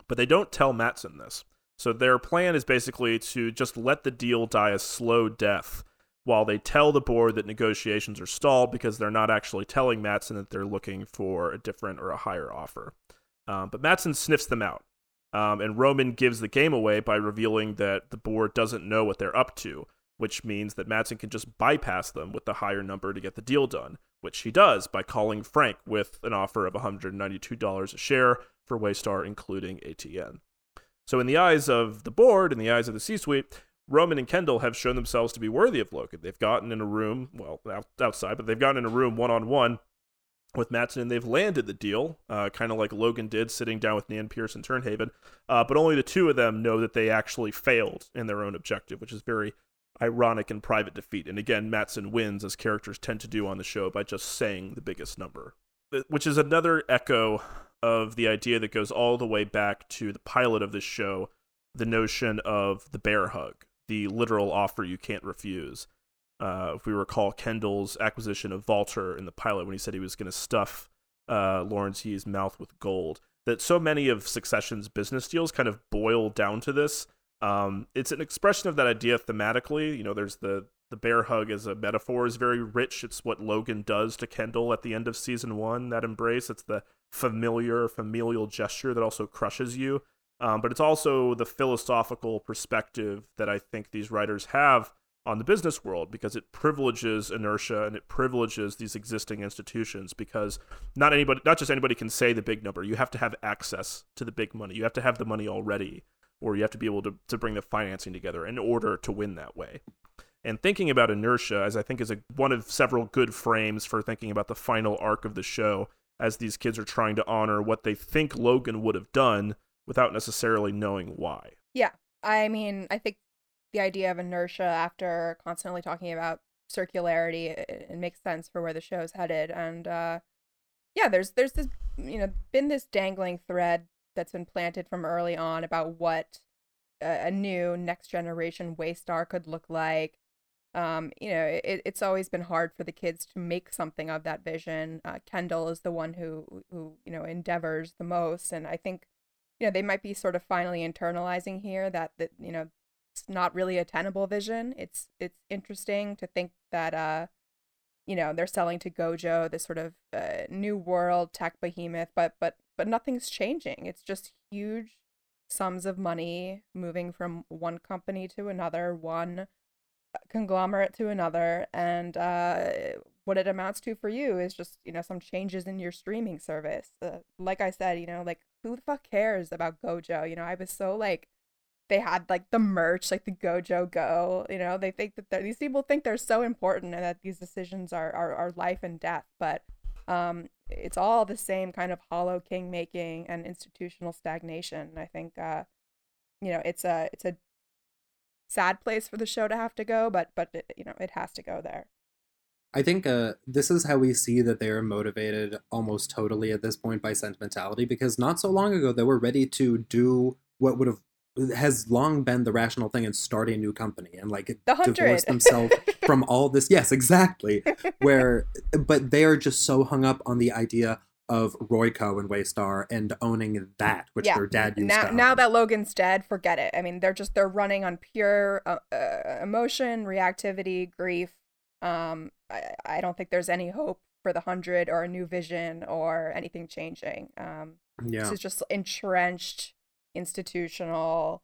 But they don't tell Matsson this. So their plan is basically to just let the deal die a slow death while they tell the board that negotiations are stalled because they're not actually telling Matsson that they're looking for a different or a higher offer. Um, but Matsson sniffs them out. Um, and Roman gives the game away by revealing that the board doesn't know what they're up to, which means that Matsson can just bypass them with the higher number to get the deal done, which he does by calling Frank with an offer of $192 a share for Waystar, including ATN. So, in the eyes of the board, in the eyes of the C suite, Roman and Kendall have shown themselves to be worthy of Logan. They've gotten in a room, well, outside, but they've gotten in a room one on one with Matsson, and they've landed the deal, uh, kind of like Logan did sitting down with Nan Pierce and Turnhaven. Uh, but only the two of them know that they actually failed in their own objective, which is very ironic and private defeat. And again, Matsson wins, as characters tend to do on the show, by just saying the biggest number, which is another echo of the idea that goes all the way back to the pilot of this show the notion of the bear hug, the literal offer you can't refuse. Uh, if we recall Kendall's acquisition of Vaulter in the pilot when he said he was going to stuff uh, Lawrence Yee's mouth with gold, that so many of Succession's business deals kind of boil down to this. Um, it's an expression of that idea thematically. You know, there's the the bear hug as a metaphor is very rich. It's what Logan does to Kendall at the end of season one. That embrace. It's the familiar familial gesture that also crushes you. Um, but it's also the philosophical perspective that I think these writers have on the business world because it privileges inertia and it privileges these existing institutions because not anybody not just anybody can say the big number you have to have access to the big money you have to have the money already or you have to be able to, to bring the financing together in order to win that way and thinking about inertia as i think is a, one of several good frames for thinking about the final arc of the show as these kids are trying to honor what they think Logan would have done without necessarily knowing why. Yeah. I mean, I think the idea of inertia after constantly talking about circularity it, it makes sense for where the show's headed and uh yeah, there's there's this you know, been this dangling thread that's been planted from early on about what a, a new next generation Waystar could look like. Um, you know, it, it's always been hard for the kids to make something of that vision. Uh, Kendall is the one who who you know endeavors the most, and I think you know they might be sort of finally internalizing here that that you know it's not really a tenable vision. It's it's interesting to think that uh you know they're selling to Gojo this sort of uh, new world tech behemoth, but but but nothing's changing. It's just huge sums of money moving from one company to another, one conglomerate to another, and uh, what it amounts to for you is just you know some changes in your streaming service. Uh, like I said, you know, like who the fuck cares about Gojo? You know, I was so like they had like the merch, like the Gojo Go. You know, they think that these people think they're so important and that these decisions are are, are life and death, but um, it's all the same kind of hollow king making and institutional stagnation. I think, uh, you know, it's a it's a sad place for the show to have to go, but but you know, it has to go there. I think uh, this is how we see that they are motivated almost totally at this point by sentimentality, because not so long ago they were ready to do what would have has long been the rational thing and start a new company and like divorce themselves from all this. Yes, exactly. Where, but they are just so hung up on the idea of Royco and Waystar and owning that, which yeah. their dad used. To. Now, now that Logan's dead, forget it. I mean, they're just they're running on pure uh, uh, emotion, reactivity, grief. Um, I, I don't think there's any hope for the hundred or a new vision or anything changing. Um, yeah. this is just entrenched institutional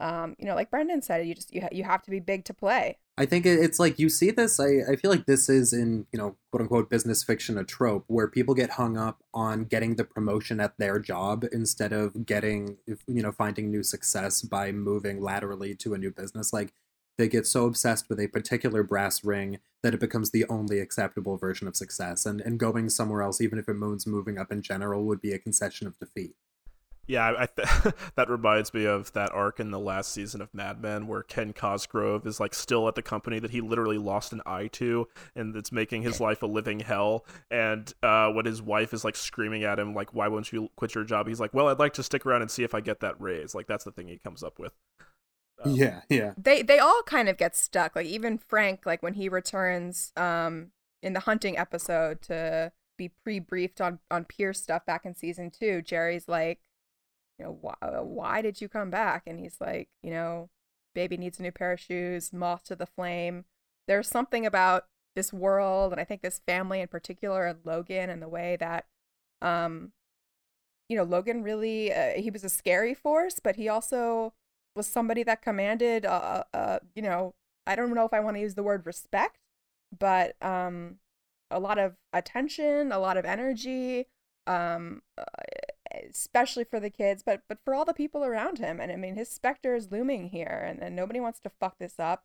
um you know like brendan said you just you, ha- you have to be big to play i think it's like you see this I, I feel like this is in you know quote unquote business fiction a trope where people get hung up on getting the promotion at their job instead of getting you know finding new success by moving laterally to a new business. Like they get so obsessed with a particular brass ring that it becomes the only acceptable version of success and and going somewhere else even if it means moving up in general would be a concession of defeat yeah, I th- that reminds me of that arc in the last season of Mad Men where Ken Cosgrove is like still at the company that he literally lost an eye to, and it's making his life a living hell. And uh, when his wife is like screaming at him, like, "Why won't you quit your job?" He's like, "Well, I'd like to stick around and see if I get that raise." Like that's the thing he comes up with. Um, yeah, yeah. They they all kind of get stuck. Like even Frank, like when he returns um in the hunting episode to be pre-briefed on on Pierce stuff back in season two, Jerry's like you know, why, uh, why did you come back? And he's like, you know, baby needs a new pair of shoes, moth to the flame. There's something about this world, and I think this family in particular, and Logan, and the way that, um, you know, Logan really, uh, he was a scary force, but he also was somebody that commanded, uh, uh, uh you know, I don't know if I want to use the word respect, but um, a lot of attention, a lot of energy, um, uh, especially for the kids, but but for all the people around him. And I mean, his specter is looming here, and, and nobody wants to fuck this up.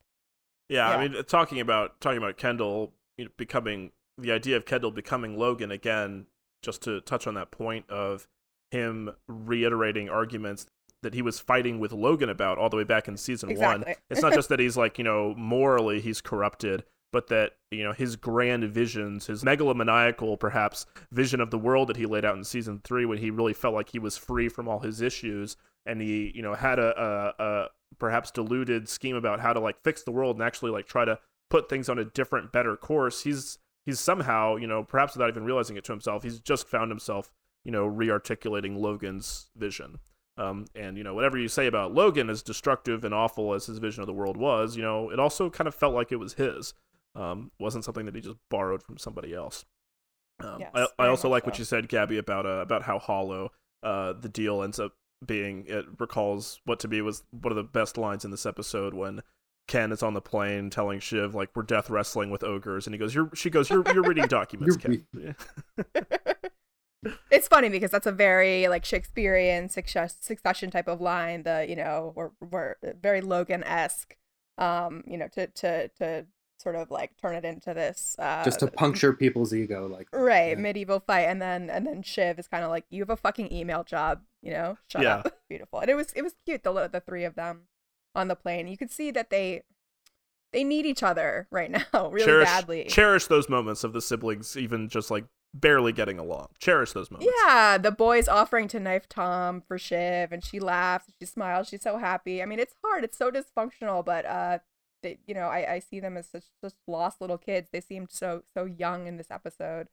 Yeah, yeah. I mean, uh, talking about talking about Kendall you know, becoming the idea of Kendall becoming Logan again, just to touch on that point of him reiterating arguments that he was fighting with Logan about all the way back in season exactly. one. It's not just that he's like, you know, morally he's corrupted, but that you know his grand visions, his megalomaniacal perhaps vision of the world that he laid out in season three, when he really felt like he was free from all his issues, and he you know had a, a, a perhaps deluded scheme about how to like fix the world and actually like try to put things on a different, better course. He's he's somehow you know perhaps without even realizing it to himself, he's just found himself you know rearticulating Logan's vision. Um, and you know whatever you say about Logan, as destructive and awful as his vision of the world was, you know it also kind of felt like it was his. Um, wasn't something that he just borrowed from somebody else. Um, yes, I, I also like so. what you said, Gabby, about uh, about how hollow uh, the deal ends up being. It recalls what to me was one of the best lines in this episode when Ken is on the plane telling Shiv like we're death wrestling with ogres, and he goes, "You're." She goes, "You're you're reading documents, Ken." it's funny because that's a very like Shakespearean success, succession type of line. The you know we're we're very Logan esque. Um, you know to to to sort of like turn it into this uh just to puncture people's ego like right yeah. medieval fight and then and then shiv is kind of like you have a fucking email job you know shut yeah. up beautiful and it was it was cute the the three of them on the plane you could see that they they need each other right now really cherish, badly cherish those moments of the siblings even just like barely getting along. Cherish those moments. Yeah, the boys offering to knife Tom for Shiv, and she laughs, she smiles, she's so happy. I mean, it's hard, it's so dysfunctional, but uh, you know, I, I see them as such just lost little kids. They seemed so so young in this episode.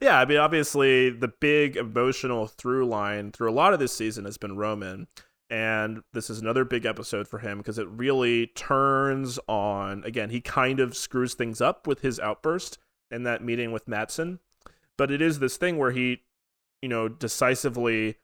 Yeah, I mean, obviously, the big emotional through line through a lot of this season has been Roman. And this is another big episode for him because it really turns on. Again, he kind of screws things up with his outburst in that meeting with matsson But it is this thing where he, you know, decisively,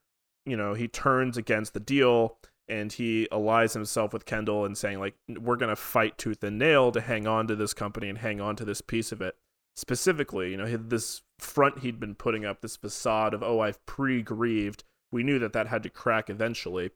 you know, he turns against the deal and he allies himself with Kendall and saying, like, we're going to fight tooth and nail to hang on to this company and hang on to this piece of it. Specifically, you know, this front he'd been putting up, this facade of, oh, I've pre grieved. We knew that that had to crack eventually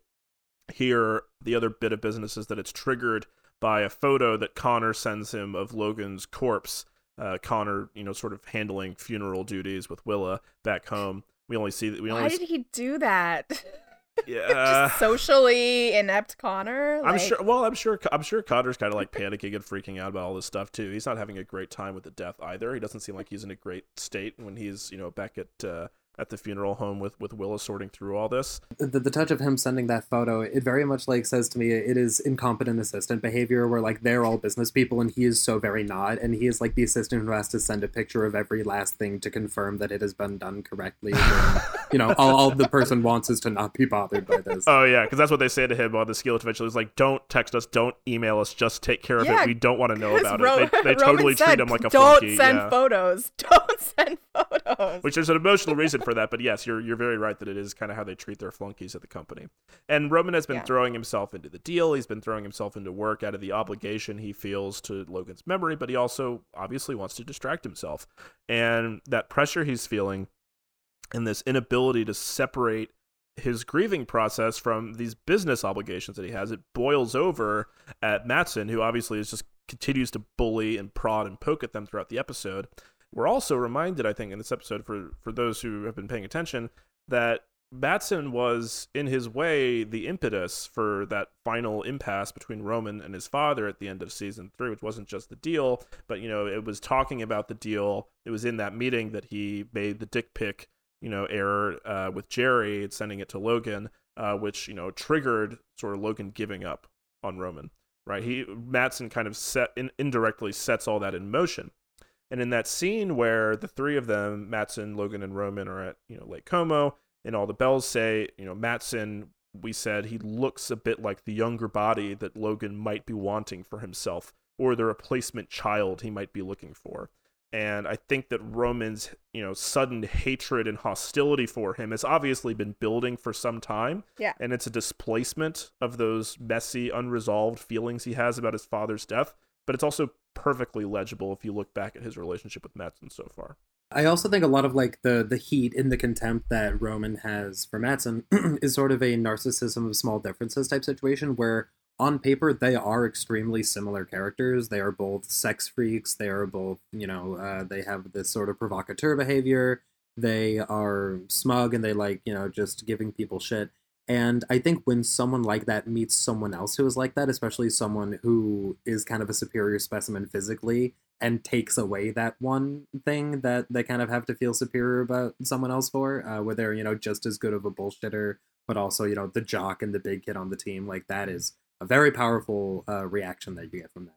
here the other bit of business is that it's triggered by a photo that Connor sends him of Logan's corpse. Uh, Connor, you know, sort of handling funeral duties with Willa back home. We only see that. We Why only. did he do that? Yeah, Just socially inept Connor. I'm Like, sure. Well, I'm sure. I'm sure Connor's kind of like panicking and freaking out about all this stuff too. He's not having a great time with the death either. He doesn't seem like he's in a great state when he's, you know, back at uh, at the funeral home with with Willa sorting through all this. the, the touch of him sending that photo it very much like says to me it is incompetent assistant behavior where like they're all business people and he is so very not and he is like the assistant who has to send a picture of every last thing to confirm that it has been done correctly when, you know all, all the person wants is to not be bothered by this Oh yeah, because that's what they say to him on the skill eventually. Is like, don't text us, don't email us, just take care of Yeah, it. We don't want to know about Ro- it. They, they Roman totally treat him like a Don't flunky. send yeah. photos. Don't send photos. Which there's an emotional reason for that, but yes, you're you're very right that it is kind of how they treat their flunkies at the company. And Roman has been Yeah. throwing himself into the deal. He's been throwing himself into work out of the obligation he feels to Logan's memory, but he also obviously wants to distract himself. And that pressure he's feeling and this inability to separate his grieving process from these business obligations that he has, it boils over at Matsson, who obviously is just continues to bully and prod and poke at them throughout the episode. We're also reminded, I think, in this episode, for for those who have been paying attention, that Matsson was in his way the impetus for that final impasse between Roman and his father at the end of season three, which wasn't just the deal, but you know, it was talking about the deal. It was in that meeting that he made the dick pic, you know, error uh, with Jerry sending it to Logan, uh, which you know triggered sort of Logan giving up on Roman. Right? He Matsson kind of set in, indirectly sets all that in motion. And in that scene where the three of them, Matsson, Logan, and Roman, are at you know Lake Como, and all the bells say, you know, Matsson, we said he looks a bit like the younger body that Logan might be wanting for himself, or the replacement child he might be looking for. And I think that Roman's, you know, sudden hatred and hostility for him has obviously been building for some time. Yeah. And it's a displacement of those messy, unresolved feelings he has about his father's death. But it's also perfectly legible if you look back at his relationship with Matsson so far. I also think a lot of like the the heat and the contempt that Roman has for Matsson is sort of a narcissism of small differences type situation where on paper they are extremely similar characters. They are both sex freaks. They are both you know uh, they have this sort of provocateur behavior. They are smug and they like you know just giving people shit. And I think when someone like that meets someone else who is like that, especially someone who is kind of a superior specimen physically, and takes away that one thing that they kind of have to feel superior about someone else for, uh, where they're you know just as good of a bullshitter, but also you know the jock and the big kid on the team. Like that is a very powerful uh, reaction that you get from that.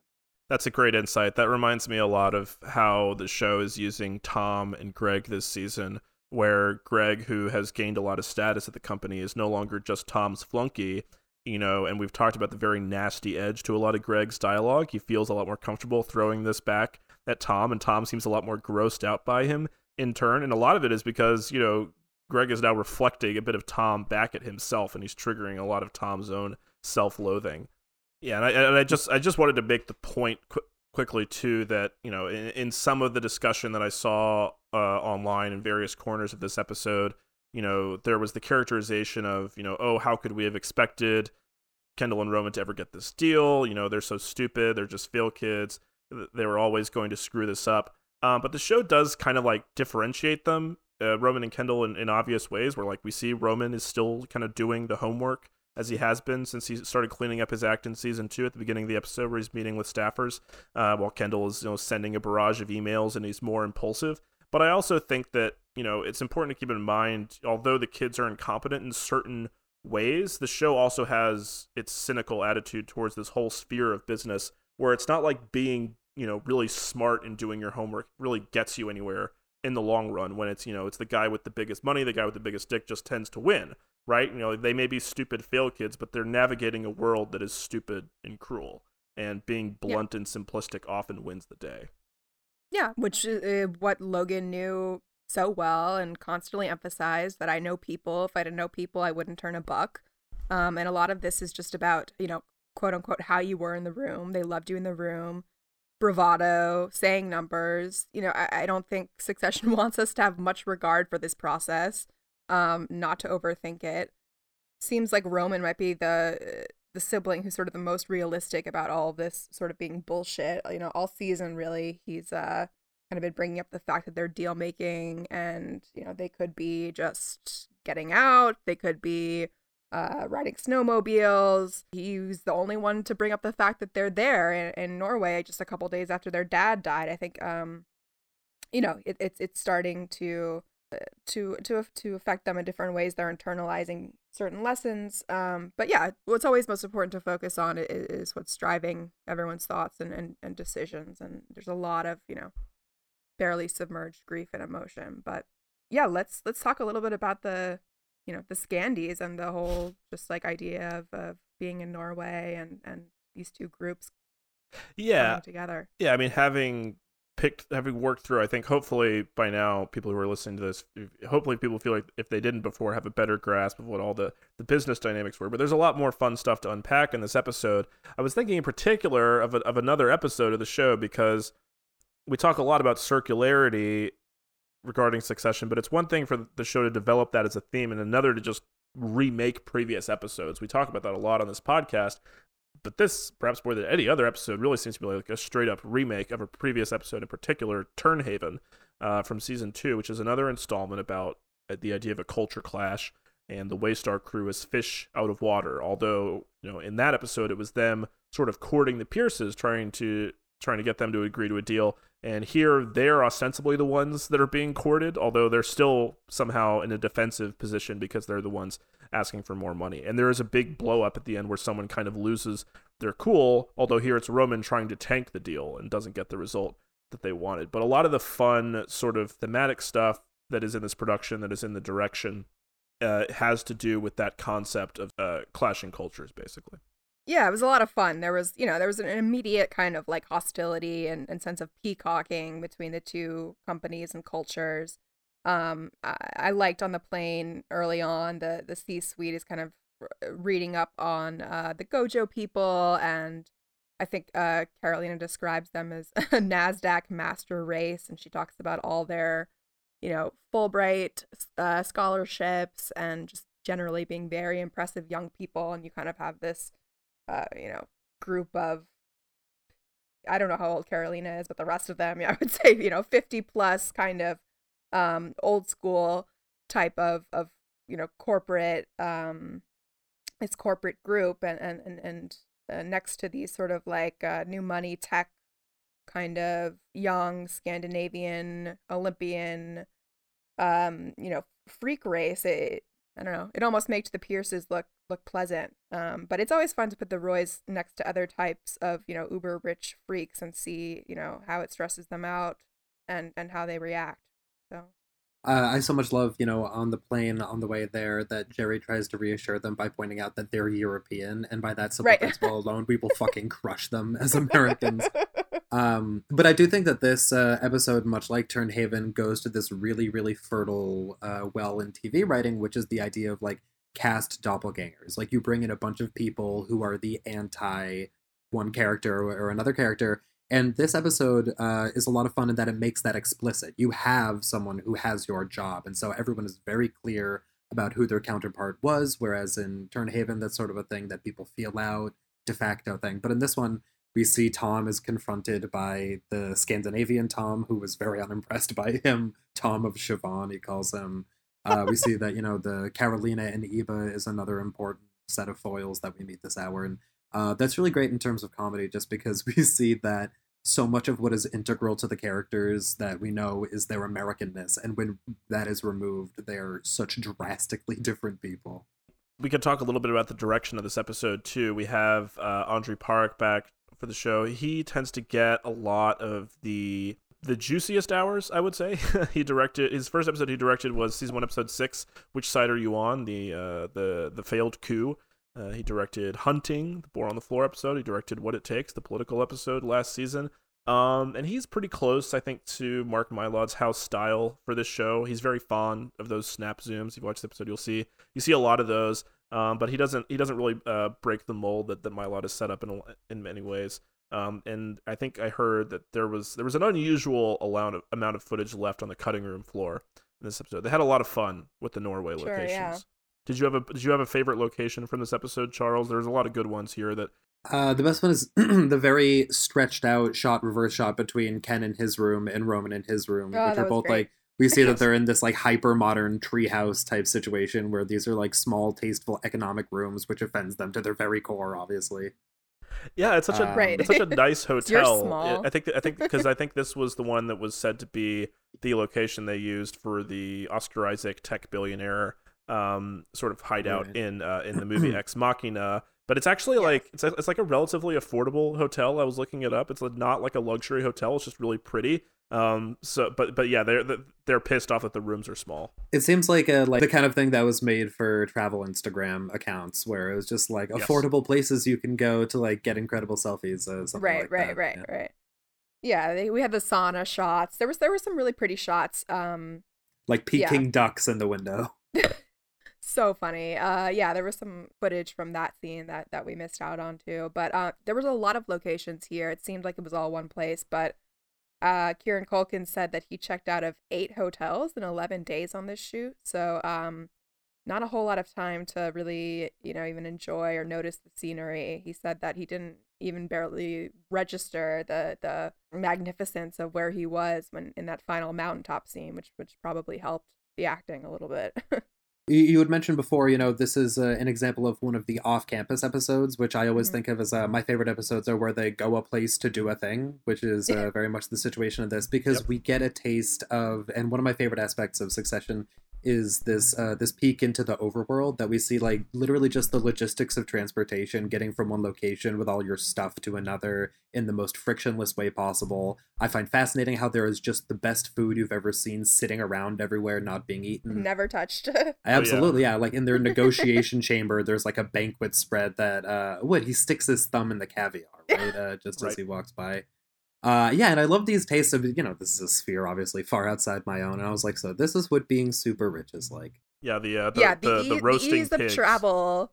That's a great insight. That reminds me a lot of how the show is using Tom and Greg this season, where Greg, who has gained a lot of status at the company, is no longer just Tom's flunky. You know, and we've talked about the very nasty edge to a lot of Greg's dialogue. He feels a lot more comfortable throwing this back at Tom, and Tom seems a lot more grossed out by him in turn. And a lot of it is because, you know, Greg is now reflecting a bit of Tom back at himself, and he's triggering a lot of Tom's own self-loathing. Yeah, and I, and I just I just wanted to make the point quickly too that you know in, in some of the discussion that I saw uh, online in various corners of this episode, you know there was the characterization of you know oh how could we have expected Kendall and Roman to ever get this deal? You know they're so stupid, they're just fail kids. They were always going to screw this up. Um, but the show does kind of like differentiate them, uh, Roman and Kendall, in, in obvious ways. Where like we see Roman is still kind of doing the homework as he has been since he started cleaning up his act in season two at the beginning of the episode where he's meeting with staffers uh, while Kendall is you know sending a barrage of emails and he's more impulsive. But I also think that, you know, it's important to keep in mind, although the kids are incompetent in certain ways, the show also has its cynical attitude towards this whole sphere of business where it's not like being, you know, really smart and doing your homework really gets you anywhere in the long run when it's, you know, it's the guy with the biggest money, the guy with the biggest dick just tends to win, right? You know, they may be stupid fail kids, but they're navigating a world that is stupid and cruel. And being blunt yeah. and simplistic often wins the day. Yeah, which is uh, what Logan knew so well and constantly emphasized that I know people. If I didn't know people, I wouldn't turn a buck. Um, and a lot of this is just about, you know, quote unquote, how you were in the room. They loved you in the room, bravado, saying numbers. You know, I, I don't think Succession wants us to have much regard for this process, um, not to overthink it. Seems like Roman might be the the sibling who's sort of the most realistic about all this sort of being bullshit. You know, all season really, he's uh kind of been bringing up the fact that they're deal making and you know they could be just getting out they could be uh, riding snowmobiles. He's the only one to bring up the fact that they're there in, in norway just a couple days after their dad died. I think um you know it, it's it's starting to uh, to to to affect them in different ways. They're internalizing certain lessons um but yeah what's always most important to focus on is, is what's driving everyone's thoughts and, and and decisions. And there's a lot of you know barely submerged grief and emotion. But yeah, let's let's talk a little bit about the you know the Scandies and the whole just like idea of, of being in Norway and and these two groups yeah. together. Yeah, I mean having picked having worked through i think hopefully by now people who are listening to this hopefully people feel like if they didn't before have a better grasp of what all the the business dynamics were. But there's a lot more fun stuff to unpack in this episode. I was thinking in particular of, a, of another episode of the show because we talk a lot about circularity regarding Succession, but it's one thing for the show to develop that as a theme and another to just remake previous episodes. We talk about that a lot on this podcast, but this, perhaps more than any other episode, really seems to be like a straight up remake of a previous episode, in particular, Turnhaven uh, from season two, which is another installment about uh, the idea of a culture clash and the Waystar crew is fish out of water. Although, you know, in that episode, it was them sort of courting the Pierces, trying to trying to get them to agree to a deal. And here they're ostensibly the ones that are being courted, although they're still somehow in a defensive position because they're the ones asking for more money. And there is a big blow up at the end where someone kind of loses their cool, although here it's Roman trying to tank the deal and doesn't get the result that they wanted. But a lot of the fun, sort of thematic stuff that is in this production, that is in the direction, uh, has to do with that concept of uh, clashing cultures, basically yeah, it was a lot of fun. There was, you know, there was an immediate kind of like hostility and, and sense of peacocking between the two companies and cultures. Um, I, I liked on the plane early on the the C suite is kind of reading up on uh, the Gojo people, and I think uh, Karolina describes them as a Nasdaq master race, and she talks about all their, you know, Fulbright uh, scholarships and just generally being very impressive young people, and you kind of have this uh, you know, group of I don't know how old Karolina is, but the rest of them, yeah, I would say, you know, 50 plus kind of um old school type of of, you know, corporate um it's corporate group and and and, and uh, next to these sort of like uh, new money tech kind of young Scandinavian Olympian um you know freak race it, I don't know. It almost makes the Pierces look look pleasant. Um, but it's always fun to put the Roys next to other types of you know uber rich freaks and see you know how it stresses them out and and how they react. So. Uh, I so much love, you know, on the plane on the way there that Jerry tries to reassure them by pointing out that they're European, and by that simple right. principle alone, we will fucking crush them as Americans. Um, but I do think that this uh, episode, much like Turnhaven, goes to this really, really fertile uh, well in TV writing, which is the idea of like cast doppelgangers. Like you bring in a bunch of people who are the anti one character or another character. And this episode uh, is a lot of fun in that it makes that explicit. You have someone who has your job, and so everyone is very clear about who their counterpart was. Whereas in Turnhaven, that's sort of a thing that people feel out, de facto thing. But in this one, we see Tom is confronted by the Scandinavian Tom, who was very unimpressed by him. Tom of Siobhan, he calls him. Uh, we see that you know the Karolina and Ebba is another important set of foils that we meet this hour, and uh, that's really great in terms of comedy, just because we see that so much of what is integral to the characters that we know is their Americanness, and when that is removed, they're such drastically different people. We could talk a little bit about the direction of this episode too. We have uh, Andrij Parekh back for the show. He tends to get a lot of the the juiciest hours, I would say. he directed his first episode. He directed was season one, episode six. Which side are you on? The uh, the the failed coup. Uh, he directed Hunting, the Boar on the Floor episode. He directed What It Takes, the political episode last season. Um, and he's pretty close, I think, to Mark Mylod's house style for this show. He's very fond of those snap zooms. If you watch the episode, you'll see you see a lot of those. Um, but he doesn't he doesn't really uh, break the mold that, that Mylod is set up in in many ways. Um, and I think I heard that there was there was an unusual amount of amount of footage left on the cutting room floor in this episode. They had a lot of fun with the Norway Sure, locations. yeah. Did you have a Did you have a favorite location from this episode, Charles? There's a lot of good ones here. That Uh, the best one is the very stretched out shot, reverse shot between Ken in his room and Roman in his room, Oh, which are both great. like we see that they're in this like hyper modern treehouse type situation where these are like small, tasteful economic rooms, which offends them to their very core, obviously. Yeah, it's such a Um, Right. it's such a nice hotel. small. I think I think because I think this was the one that was said to be the location they used for the Oscar Isaac tech billionaire um, sort of hideout Right. in uh, in the movie Ex Machina. But it's actually like it's a, it's like a relatively affordable hotel. I was looking it up. It's like not like a luxury hotel. It's just really pretty. Um. So, but but yeah, they're they're pissed off that the rooms are small. It seems like a like the kind of thing that was made for travel Instagram accounts, where it was just like Yes. affordable places you can go to like get incredible selfies. Uh, something right, like right, that. right, Yeah. right. Yeah, they, we had the sauna shots. There was there were some really pretty shots. Um, Like Yeah. ducks in the window. so funny. Uh, yeah, there was some footage from that scene that that we missed out on too. But uh, there was a lot of locations here. It seemed like it was all one place. But uh, Kieran Culkin said that he checked out of eight hotels in eleven days on this shoot. So um, not a whole lot of time to really, you know, even enjoy or notice the scenery. He said that he didn't even barely register the the magnificence of where he was when in that final mountaintop scene, which which probably helped the acting a little bit. You, you had mentioned before, you know, this is uh, an example of one of the off-campus episodes, which I always Mhm. think of as uh, my favorite episodes are where they go a place to do a thing, which is uh, very much the situation of this because Yep. we get a taste of, and one of my favorite aspects of Succession is this uh, this peek into the overworld that we see like literally just the logistics of transportation getting from one location with all your stuff to another in the most frictionless way possible i find fascinating how there is just the best food you've ever seen sitting around everywhere not being eaten Never touched. Absolutely, yeah. Like in their negotiation chamber, there's like a banquet spread that uh what he sticks his thumb in the caviar, right? Uh just as he walks by. Uh yeah, and I love these tastes of you know, this is a sphere obviously far outside my own. And I was like, so this is what being super rich is like. Yeah, the uh, the, yeah, the, the, the, ease, roasting the ease pigs. of travel.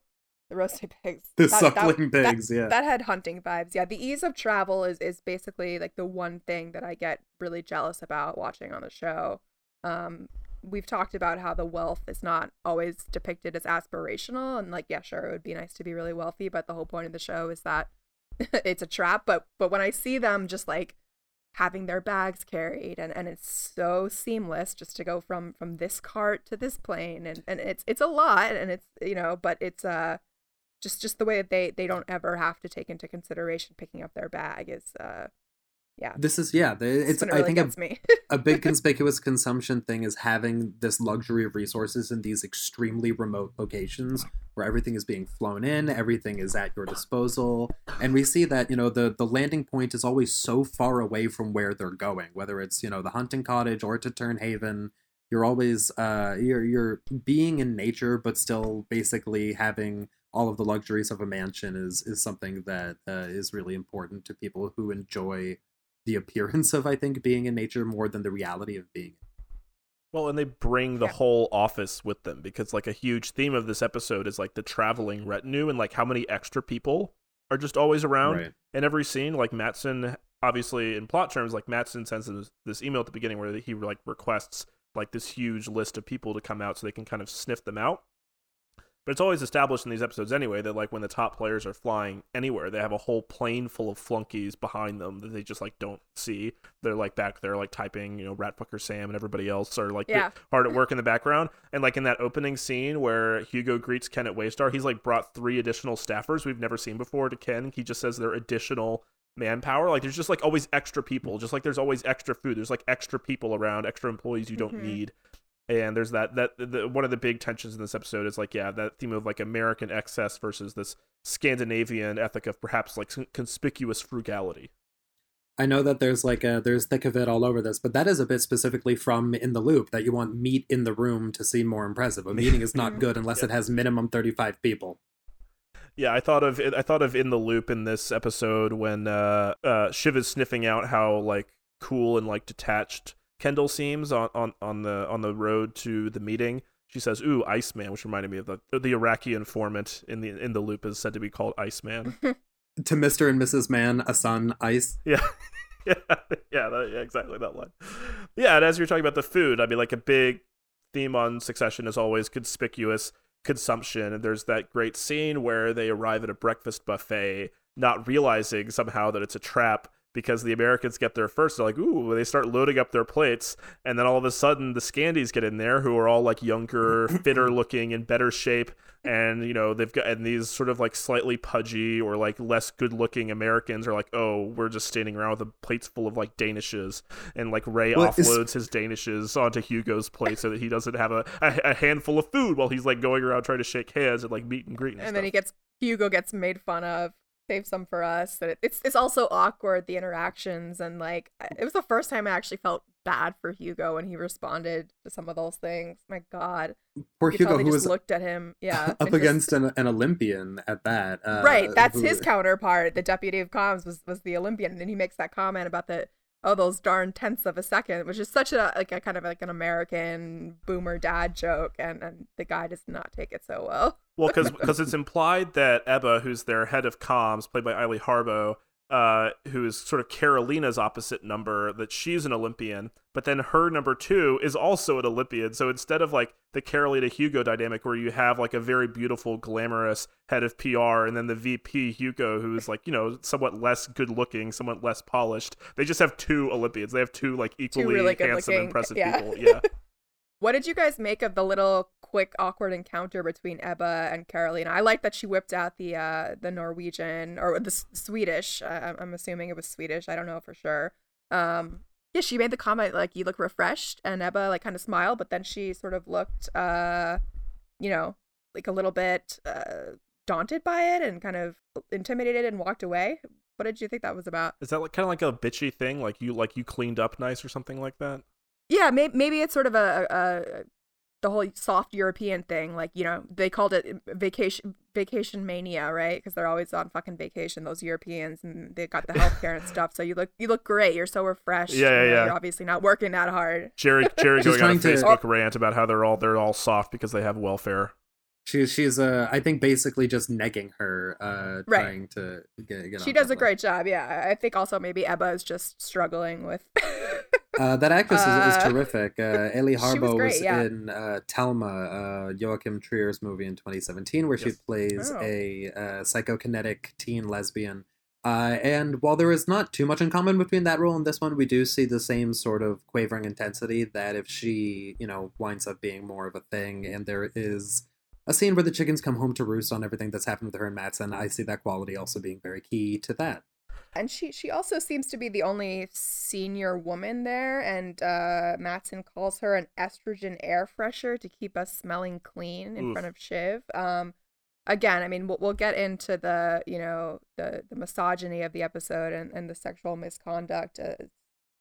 The roasting pigs. The That- suckling that- pigs, yeah. That had hunting vibes. Yeah, the ease of travel is is basically like the one thing that I get really jealous about watching on the show. Um, we've talked about how the wealth is not always depicted as aspirational, and like, yeah, sure, it would be nice to be really wealthy, but the whole point of the show is that it's a trap. But but when I see them just like having their bags carried and, and it's so seamless just to go from from this cart to this plane and, and it's it's a lot and it's you know but it's uh just just the way that they they don't ever have to take into consideration picking up their bag is uh yeah. This is yeah, the, it's one I think a, a big conspicuous consumption thing is having this luxury of resources in these extremely remote locations where everything is being flown in, everything is at your disposal, and we see that you know the the landing point is always so far away from where they're going, whether it's you know the hunting cottage or to Turnhaven. You're always uh you're you're being in nature, but still basically having all of the luxuries of a mansion is is something that uh, is really important to people who enjoy the appearance of I think being in nature more than the reality of being. Well, and they bring the Yeah. whole office with them because like a huge theme of this episode is like the traveling retinue and like how many extra people are just always around Right. in every scene. Like Matsson, obviously in plot terms, like Matsson sends this, this email at the beginning where he like requests like this huge list of people to come out so they can kind of sniff them out. But it's always established in these episodes anyway that like when the top players are flying anywhere, they have a whole plane full of flunkies behind them that they just like don't see. They're like back there like typing, you know, Ratfucker Sam and everybody else are like Yeah. hard at work in the background. And like in that opening scene where Hugo greets Ken at Waystar, he's like brought three additional staffers we've never seen before to Ken. He just says they're additional manpower. Like there's just like always extra people, just like there's always extra food. There's like extra people around, extra employees you don't mm-hmm. need. And there's that that the, one of the big tensions in this episode is like yeah that theme of like American excess versus this Scandinavian ethic of perhaps like conspicuous frugality. I know that there's like a there's thick of it all over this, but that is a bit specifically from in the loop that you want meat in the room to seem more impressive. A meeting is not good unless yeah. it has minimum 35 people. Yeah, I thought of I thought of in the loop in this episode when uh, uh, Shiv is sniffing out how like cool and like detached Kendall seems on, on, on the on the road to the meeting. She says, "Ooh, Iceman," which reminded me of the the Iraqi informant in the in the loop is said to be called Iceman. to Mr. and Mrs. Man, a son, ice. Yeah. yeah, yeah, that, yeah, exactly that line. Yeah, and as you're talking about the food, I mean, like a big theme on Succession is always conspicuous consumption. And there's that great scene where they arrive at a breakfast buffet, not realizing somehow that it's a trap because the Americans get there first. They're like, ooh, they start loading up their plates, and then all of a sudden the Scandies get in there, who are all like younger, fitter looking, in better shape, and you know they've got and these sort of like slightly pudgy or like less good looking Americans are like, oh, we're just standing around with a plates full of like Danishes, and like Ray well, offloads his Danishes onto Hugo's plate so that he doesn't have a, a, a handful of food while he's like going around trying to shake hands and like meet and greet. And, and then he gets Hugo gets made fun of save some for us. That it's it's also awkward the interactions and like it was the first time I actually felt bad for Hugo when he responded to some of those things. My God, poor Hugo who was looked at him, yeah, up against just... an, an, Olympian at that. Uh, right, that's who... his counterpart. The deputy of comms was was the Olympian, and he makes that comment about the oh those darn tenths of a second which is such a like a kind of like an american boomer dad joke and and the guy does not take it so well. Well because because it's implied that ebba who's their head of comms played by Eili Harboe uh, who is sort of Karolina's opposite number, that she's an Olympian, but then her number two is also an Olympian. So instead of like the Karolina Hugo dynamic, where you have like a very beautiful, glamorous head of PR, and then the VP Hugo, who's like you know somewhat less good looking, somewhat less polished, they just have two Olympians. They have two like equally two really handsome, impressive yeah. people. Yeah. What did you guys make of the little quick awkward encounter between Ebba and Karolina? I like that she whipped out the uh the Norwegian or the S- Swedish. Uh, I'm assuming it was Swedish. I don't know for sure. Um yeah, she made the comment like you look refreshed and Ebba like kind of smiled, but then she sort of looked uh you know, like a little bit uh daunted by it and kind of intimidated and walked away. What did you think that was about? Is that like kind of like a bitchy thing? Like you like you cleaned up nice or something like that? Yeah, maybe, maybe it's sort of a, a, the whole soft European thing. Like you know, they called it um, vacation vacation mania, right? Because they're always on fucking vacation. Those Europeans and they got the healthcare and stuff. So you look you look great. You're so refreshed. Yeah, yeah, you know, You're obviously not working that hard. Jerry Jerry going on a Facebook to... rant about how they're all they're all soft because they have welfare. She's she's uh I think basically just negging her, uh right. trying to get, get She does a great job, yeah. I think also maybe Ebba is just struggling with uh, that actress uh, is, is, terrific. Uh, Eili Harboe was, great, was yeah. in uh, Thelma, uh, Joachim Trier's movie in 2017, where yes. she plays oh. a uh, psychokinetic teen lesbian. Uh, and while there is not too much in common between that role and this one, we do see the same sort of quavering intensity that if she, you know, winds up being more of a thing and there is a scene where the chickens come home to roost on everything that's happened with her and Matsson. I see that quality also being very key to that. And she she also seems to be the only senior woman there, and uh, Matsson calls her an estrogen air fresher to keep us smelling clean in Oof. front of Shiv. Um, again, I mean, we'll, we'll get into the you know the the misogyny of the episode and, and the sexual misconduct. Uh,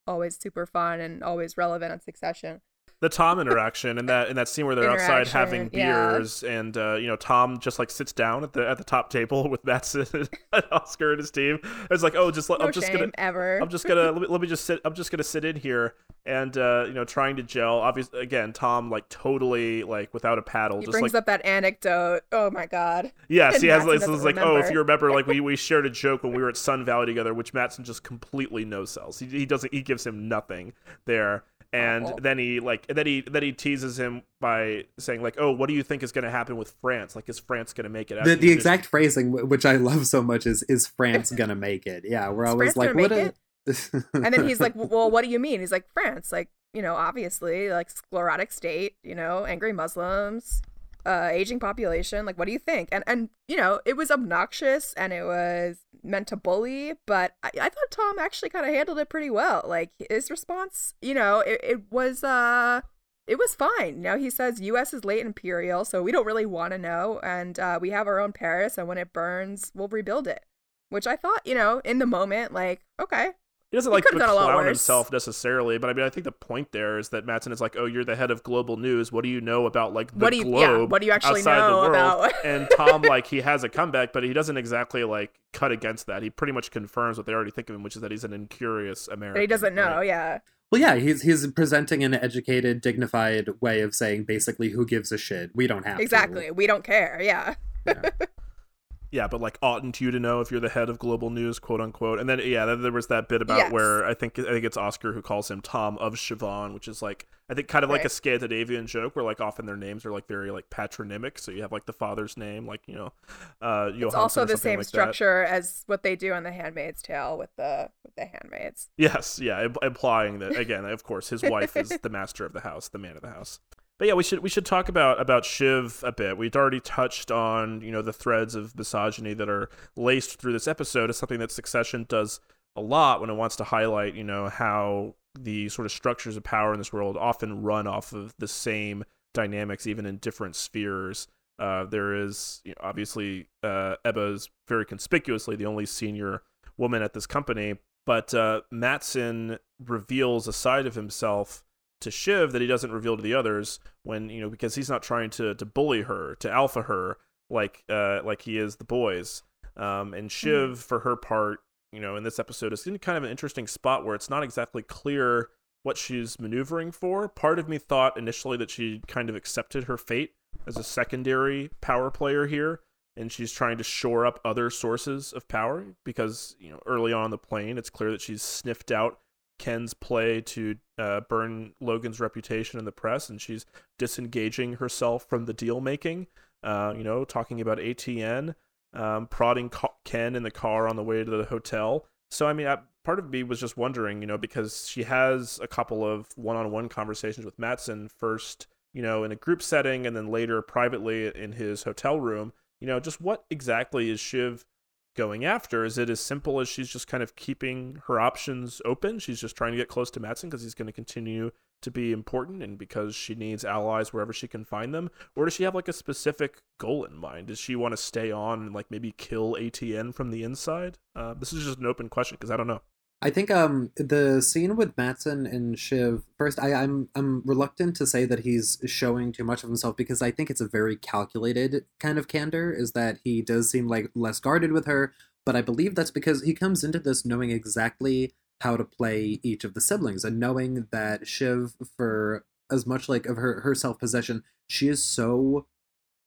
always super fun and always relevant on Succession the Tom interaction and that in that scene where they're outside having beers yeah. and uh, you know Tom just like sits down at the at the top table with Matsson and Oskar and his team. It's like oh just no I'm just gonna ever I'm just gonna let me, let me just sit I'm just gonna sit in here and uh, you know trying to gel. Obviously again Tom like totally like without a paddle. He just brings like, up that anecdote. Oh my god. Yes, he has like, it's like oh if you remember like we, we shared a joke when we were at Sun Valley together, which Matsson just completely no sells. He, he doesn't he gives him nothing there and Awful. then he like then he then he teases him by saying like oh what do you think is going to happen with france? Like is france going to make it? The, the exact phrasing which i love so much is is france going to make it? Yeah we're always like what a... and then he's like well what do you mean? He's like france like you know obviously like sclerotic state you know angry muslims uh, aging population. Like, what do you think? And and you know, it was obnoxious and it was meant to bully, but I, I thought Tom actually kind of handled it pretty well. Like his response, you know, it, it was uh it was fine. Now he says U.S. is late imperial, so we don't really want to know, and uh, we have our own Paris, and when it burns, we'll rebuild it. Which I thought, you know, in the moment, like, okay, he doesn't like clown himself necessarily, but I mean, I think the point there is that Matsson is like, "Oh, you're the head of global news. What do you know about like the what do you, globe? Yeah, what do you actually know about?" and Tom, like, he has a comeback, but he doesn't exactly like cut against that. He pretty much confirms what they already think of him, which is that he's an incurious American. But he doesn't know, right? yeah. Well, yeah, he's he's presenting an educated, dignified way of saying basically, "Who gives a shit? We don't have exactly. To. We don't care." Yeah. yeah. Yeah, but like oughtn't you to know if you're the head of global news, quote unquote. And then yeah, then there was that bit about yes. where I think I think it's Oskar who calls him Tom of Siobhan, which is like I think kind of right. like a Scandinavian joke where like often their names are like very like patronymic. So you have like the father's name, like you know, uh, it's also the same like structure that. as what they do in The Handmaid's Tale with the with the handmaids. Yes, yeah, implying that again, of course, his wife is the master of the house, the man of the house. But yeah, we should we should talk about about Shiv a bit. We'd already touched on you know the threads of misogyny that are laced through this episode. It's something that Succession does a lot when it wants to highlight you know how the sort of structures of power in this world often run off of the same dynamics, even in different spheres. Uh, there is you know, obviously uh, Ebba is very conspicuously the only senior woman at this company, but uh, Matsson reveals a side of himself to Shiv that he doesn't reveal to the others when you know because he's not trying to to bully her to alpha her like uh like he is the boys um and Shiv mm-hmm. for her part you know in this episode is in kind of an interesting spot where it's not exactly clear what she's maneuvering for part of me thought initially that she kind of accepted her fate as a secondary power player here and she's trying to shore up other sources of power because you know early on the plane it's clear that she's sniffed out Ken's play to uh, burn Logan's reputation in the press, and she's disengaging herself from the deal making. Uh, you know, talking about ATN, um, prodding Ken in the car on the way to the hotel. So, I mean, I, part of me was just wondering, you know, because she has a couple of one-on-one conversations with Matsson first, you know, in a group setting, and then later privately in his hotel room. You know, just what exactly is Shiv going after? Is it as simple as she's just kind of keeping her options open? She's just trying to get close to Matsson because he's going to continue to be important and because she needs allies wherever she can find them? Or does she have like a specific goal in mind? Does she want to stay on and like maybe kill ATN from the inside? Uh, this is just an open question because I don't know. I think um the scene with Matsson and Shiv first I, I'm I'm reluctant to say that he's showing too much of himself because I think it's a very calculated kind of candor, is that he does seem like less guarded with her, but I believe that's because he comes into this knowing exactly how to play each of the siblings and knowing that Shiv for as much like of her, her self possession, she is so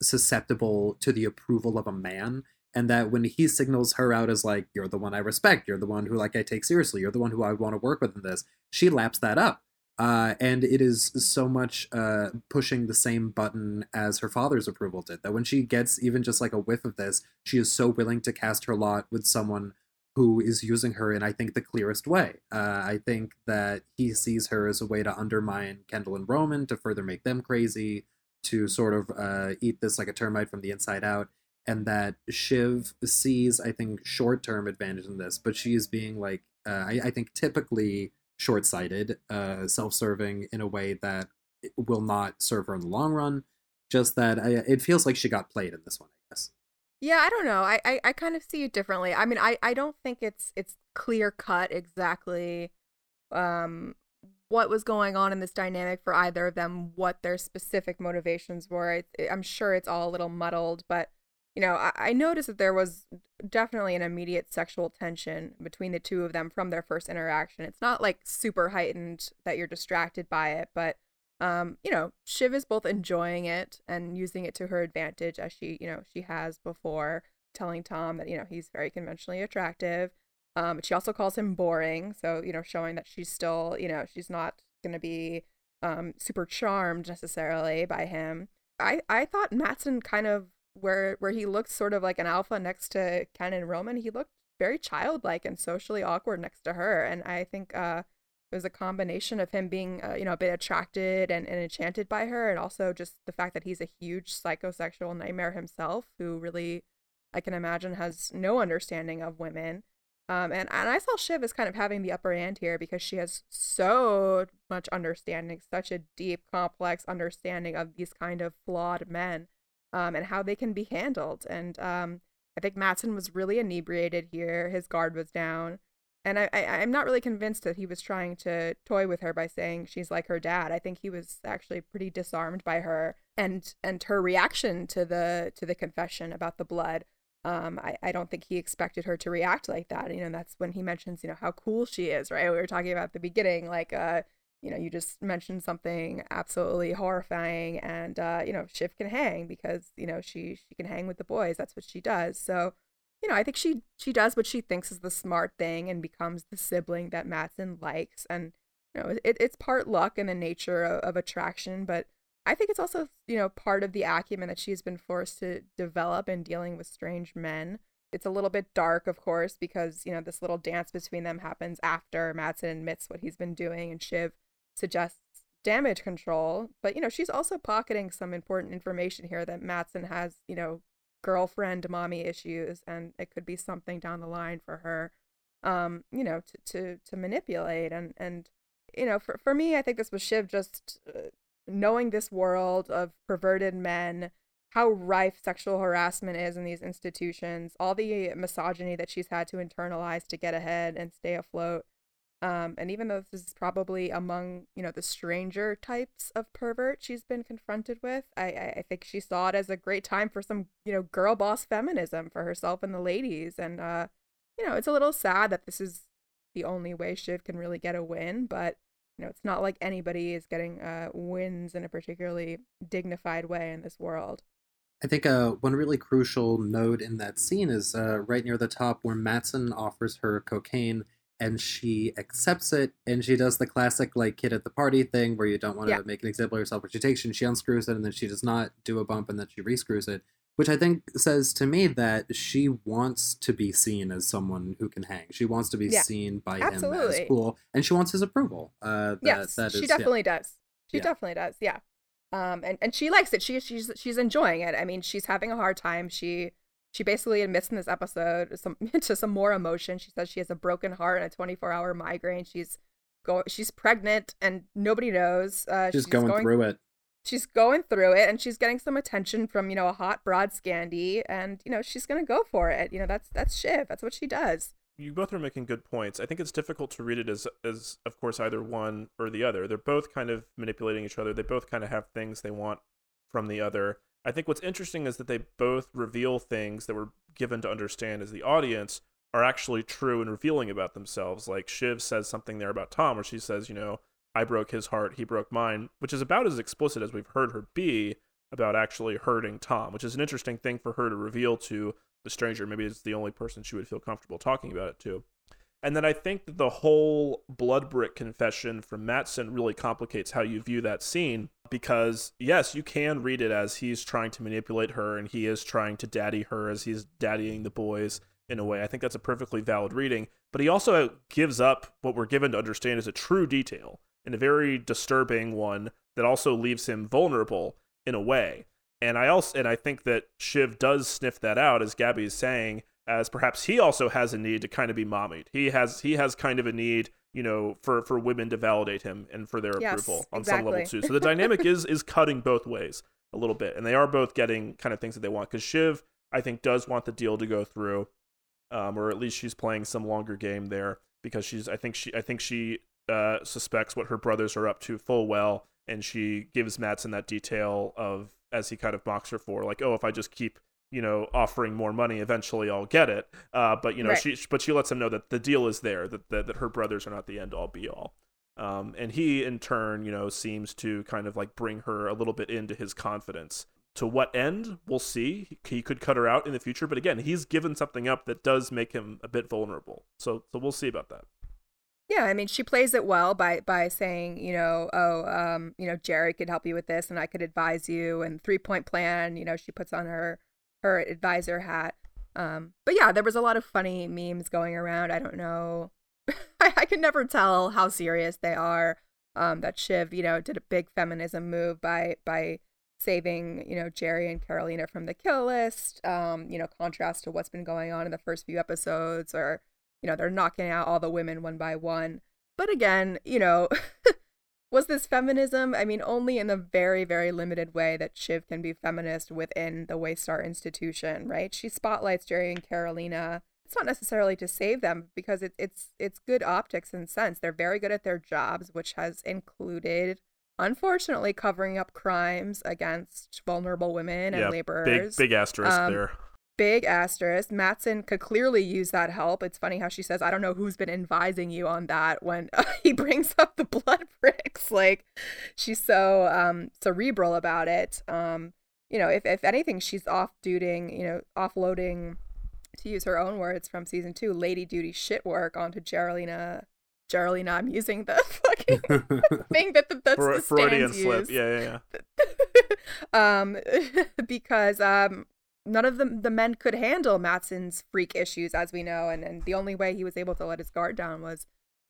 susceptible to the approval of a man and that when he signals her out as like you're the one i respect. You're the one who like i take seriously. You're the one who i want to work with in this she laps that up. Uh, and it is so much uh, pushing the same button as her father's approval did that when she gets even just like a whiff of this she is so willing to cast her lot with someone who is using her in i think the clearest way. Uh, i think that he sees her as a way to undermine kendall and roman to further make them crazy to sort of uh, eat this like a termite from the inside out and that Shiv sees, I think, short term advantage in this, but she is being like, uh, I, I, think, typically short sighted, uh, self serving in a way that will not serve her in the long run. Just that I, it feels like she got played in this one, I guess. Yeah, I don't know. I, I, I kind of see it differently. I mean, I, I don't think it's it's clear cut exactly um what was going on in this dynamic for either of them, what their specific motivations were. I, I'm sure it's all a little muddled, but you know, I, I noticed that there was definitely an immediate sexual tension between the two of them from their first interaction. It's not like super heightened that you're distracted by it, but um, you know, Shiv is both enjoying it and using it to her advantage as she, you know, she has before, telling Tom that, you know, he's very conventionally attractive. Um, she also calls him boring, so, you know, showing that she's still, you know, she's not gonna be um super charmed necessarily by him. I I thought Matsson kind of where where he looked sort of like an alpha next to Ken and Roman, he looked very childlike and socially awkward next to her. And I think uh, it was a combination of him being uh, you know a bit attracted and, and enchanted by her and also just the fact that he's a huge psychosexual nightmare himself who really i can imagine has no understanding of women um, and, and i saw shiv as kind of having the upper hand here because she has so much understanding such a deep complex understanding of these kind of flawed men um, and how they can be handled and um, i think Matsson was really inebriated here his guard was down and I, I i'm not really convinced that he was trying to toy with her by saying she's like her dad i think he was actually pretty disarmed by her and and her reaction to the to the confession about the blood um i i don't think he expected her to react like that you know that's when he mentions you know how cool she is right? We were talking about the beginning like uh you know you just mentioned something absolutely horrifying and uh you know shiv can hang because you know she she can hang with the boys that's what she does so you know, I think she she does what she thinks is the smart thing and becomes the sibling that Matsson likes. And you know, it, it's part luck and the nature of, of attraction, but I think it's also you know part of the acumen that she's been forced to develop in dealing with strange men. It's a little bit dark, of course, because you know this little dance between them happens after Matsson admits what he's been doing, and Shiv suggests damage control. But you know, she's also pocketing some important information here that Matsson has you know girlfriend mommy issues and it could be something down the line for her um you know to to, to manipulate and and you know for, for me i think this was shiv just uh, knowing this world of perverted men how rife sexual harassment is in these institutions all the misogyny that she's had to internalize to get ahead and stay afloat um, and even though this is probably among you know the stranger types of pervert she's been confronted with, I, I think she saw it as a great time for some you know girl boss feminism for herself and the ladies. And uh, you know it's a little sad that this is the only way Shiv can really get a win, but you know it's not like anybody is getting uh, wins in a particularly dignified way in this world. I think uh, one really crucial note in that scene is uh, right near the top where Matsson offers her cocaine and she accepts it and she does the classic like kid at the party thing where you don't want to yeah. make an example of yourself but she takes and she unscrews it and then she does not do a bump and then she rescrews it which i think says to me that she wants to be seen as someone who can hang. She wants to be yeah. seen by Absolutely. him as cool and she wants his approval. Uh that, yes. that is, she definitely yeah. does. She definitely does yeah. Um and and she likes it. She she's she's enjoying it. I mean she's having a hard time. She she basically admits in this episode some to some more emotion. She says she has a broken heart and a 24 hour migraine. She's go she's pregnant and nobody knows. Uh, she's, she's going, going, through it. She's going through it and she's getting some attention from you know a hot broad Scandi and you know she's gonna go for it. You know that's that's Shiv. That's what she does. You both are making good points. I think it's difficult to read it as as of course either one or the other. They're both kind of manipulating each other. They both kind of have things they want from the other. I think what's interesting is that they both reveal things that were given to understand as the audience are actually true and revealing about themselves. Like Shiv says something there about Tom, where she says, you know, I broke his heart, he broke mine, which is about as explicit as we've heard her be about actually hurting Tom, which is an interesting thing for her to reveal to the stranger. Maybe it's the only person she would feel comfortable talking about it to. And then I think that the whole blood brick confession from Matsson really complicates how you view that scene because, yes, you can read it as he's trying to manipulate her and he is trying to daddy her as he's daddying the boys in a way. I think that's a perfectly valid reading. But he also gives up what we're given to understand as a true detail and a very disturbing one that also leaves him vulnerable in a way. And I also and I think that Shiv does sniff that out, as Gabby is saying, as perhaps he also has a need to kind of be mommied. He has he has kind of a need, you know, for for women to validate him and for their yes, approval on exactly. some level too. So the dynamic is is cutting both ways a little bit, and they are both getting kind of things that they want. Because Shiv, I think, does want the deal to go through, um, or at least she's playing some longer game there because she's. I think she. I think she uh, suspects what her brothers are up to full well, and she gives Matsson that detail of as he kind of mocks her for like, oh, if I just keep you know offering more money eventually i'll get it. Uh, but you know right. she but she lets him know that the deal is there that, that that her brothers are not the end all be all. Um, and he in turn you know seems to kind of like bring her a little bit into his confidence. To what end? We'll see. He could cut her out in the future but again he's given something up that does make him a bit vulnerable. So so we'll see about that. Yeah, I mean, she plays it well by by saying, you know, oh, um, you know, Jerry could help you with this, and I could advise you, and three point plan. You know, she puts on her her advisor hat. Um, but yeah, there was a lot of funny memes going around. I don't know. I I, can never tell how serious they are. Um, that Shiv, you know, did a big feminism move by by saving, you know, Jerry and Karolina from the kill list. Um, you know, contrast to what's been going on in the first few episodes, or you know, they're knocking out all the women one by one. But again, you know, was this feminism? I mean, only in the very, very limited way that Shiv can be feminist within the Waystar institution, right? She spotlights Jerry and Karolina. It's not necessarily to save them because it, it's it's good optics and sense. They're very good at their jobs, which has included unfortunately covering up crimes against vulnerable women and yeah, laborers. Big big asterisk um, there. Big asterisk. Matsson could clearly use that help. It's funny how she says, I don't know who's been advising you on that when uh, he brings up the blood pricks. Like, she's so um, cerebral about it. Um, you know, if, if anything, she's off duting, you know, offloading, to use her own words from season two, lady duty shit work onto Geraldina Geraldine, I'm using the fucking thing that the, that's For, the Freudian slip. Yeah, yeah, yeah. um, because um, none of the the men could handle Matsson's freak issues, as we know, and and the only way he was able to let his guard down was,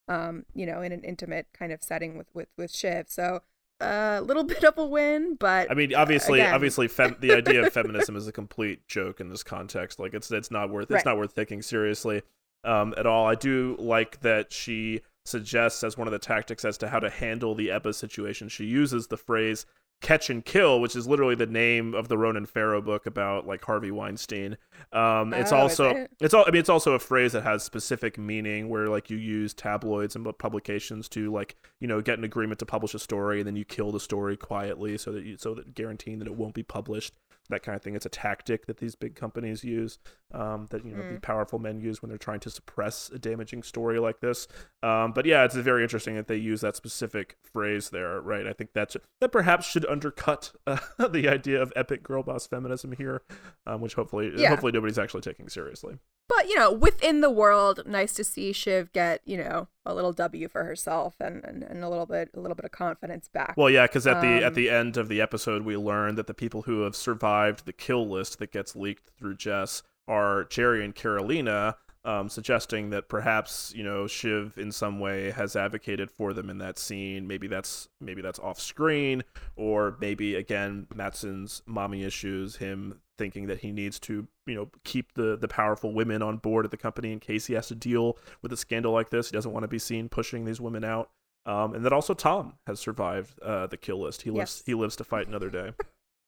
um, you know, in an intimate kind of setting with with with Shiv. So a uh, little bit of a win, but I mean, obviously, again. obviously, fem- the idea of feminism is a complete joke in this context. Like, it's it's not worth it's not worth taking seriously um, at all. I do like that she suggests as one of the tactics as to how to handle the Ebba situation. She uses the phrase catch and kill, which is literally the name of the Ronan Farrow book about like Harvey Weinstein. Um, it's oh, also it? it's all I mean it's also a phrase that has specific meaning where like you use tabloids and publications to like you know get an agreement to publish a story and then you kill the story quietly so that you so that guaranteeing that it won't be published that kind of thing. It's a tactic that these big companies use, um, that you know mm. the powerful men use when they're trying to suppress a damaging story like this. Um, but yeah, it's very interesting that they use that specific phrase there, right? I think that's that perhaps should undercut uh, the idea of epic girl boss feminism here, um, which hopefully yeah. hopefully nobody's actually taking seriously. But you know, within the world, nice to see Shiv get you know a little W for herself and, and, and a little bit a little bit of confidence back. Well, yeah, because at the at the um, end of the episode, we learn that the people who have survived the kill list that gets leaked through Jess are Jerry and Karolina, um, suggesting that perhaps you know Shiv in some way has advocated for them in that scene. Maybe that's maybe that's off screen, or maybe again Matsson's mommy issues, him thinking that he needs to you know keep the the powerful women on board at the company in case he has to deal with a scandal like this. He doesn't want to be seen pushing these women out. Um, and that also Tom has survived uh, the kill list. He lives yes. he lives to fight another day.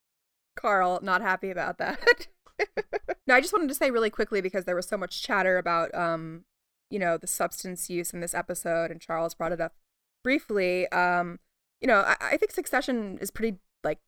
Karl not happy about that. no, I just wanted to say really quickly because there was so much chatter about, um, you know, the substance use in this episode, and Charles brought it up briefly. Um, you know, I, I think Succession is pretty like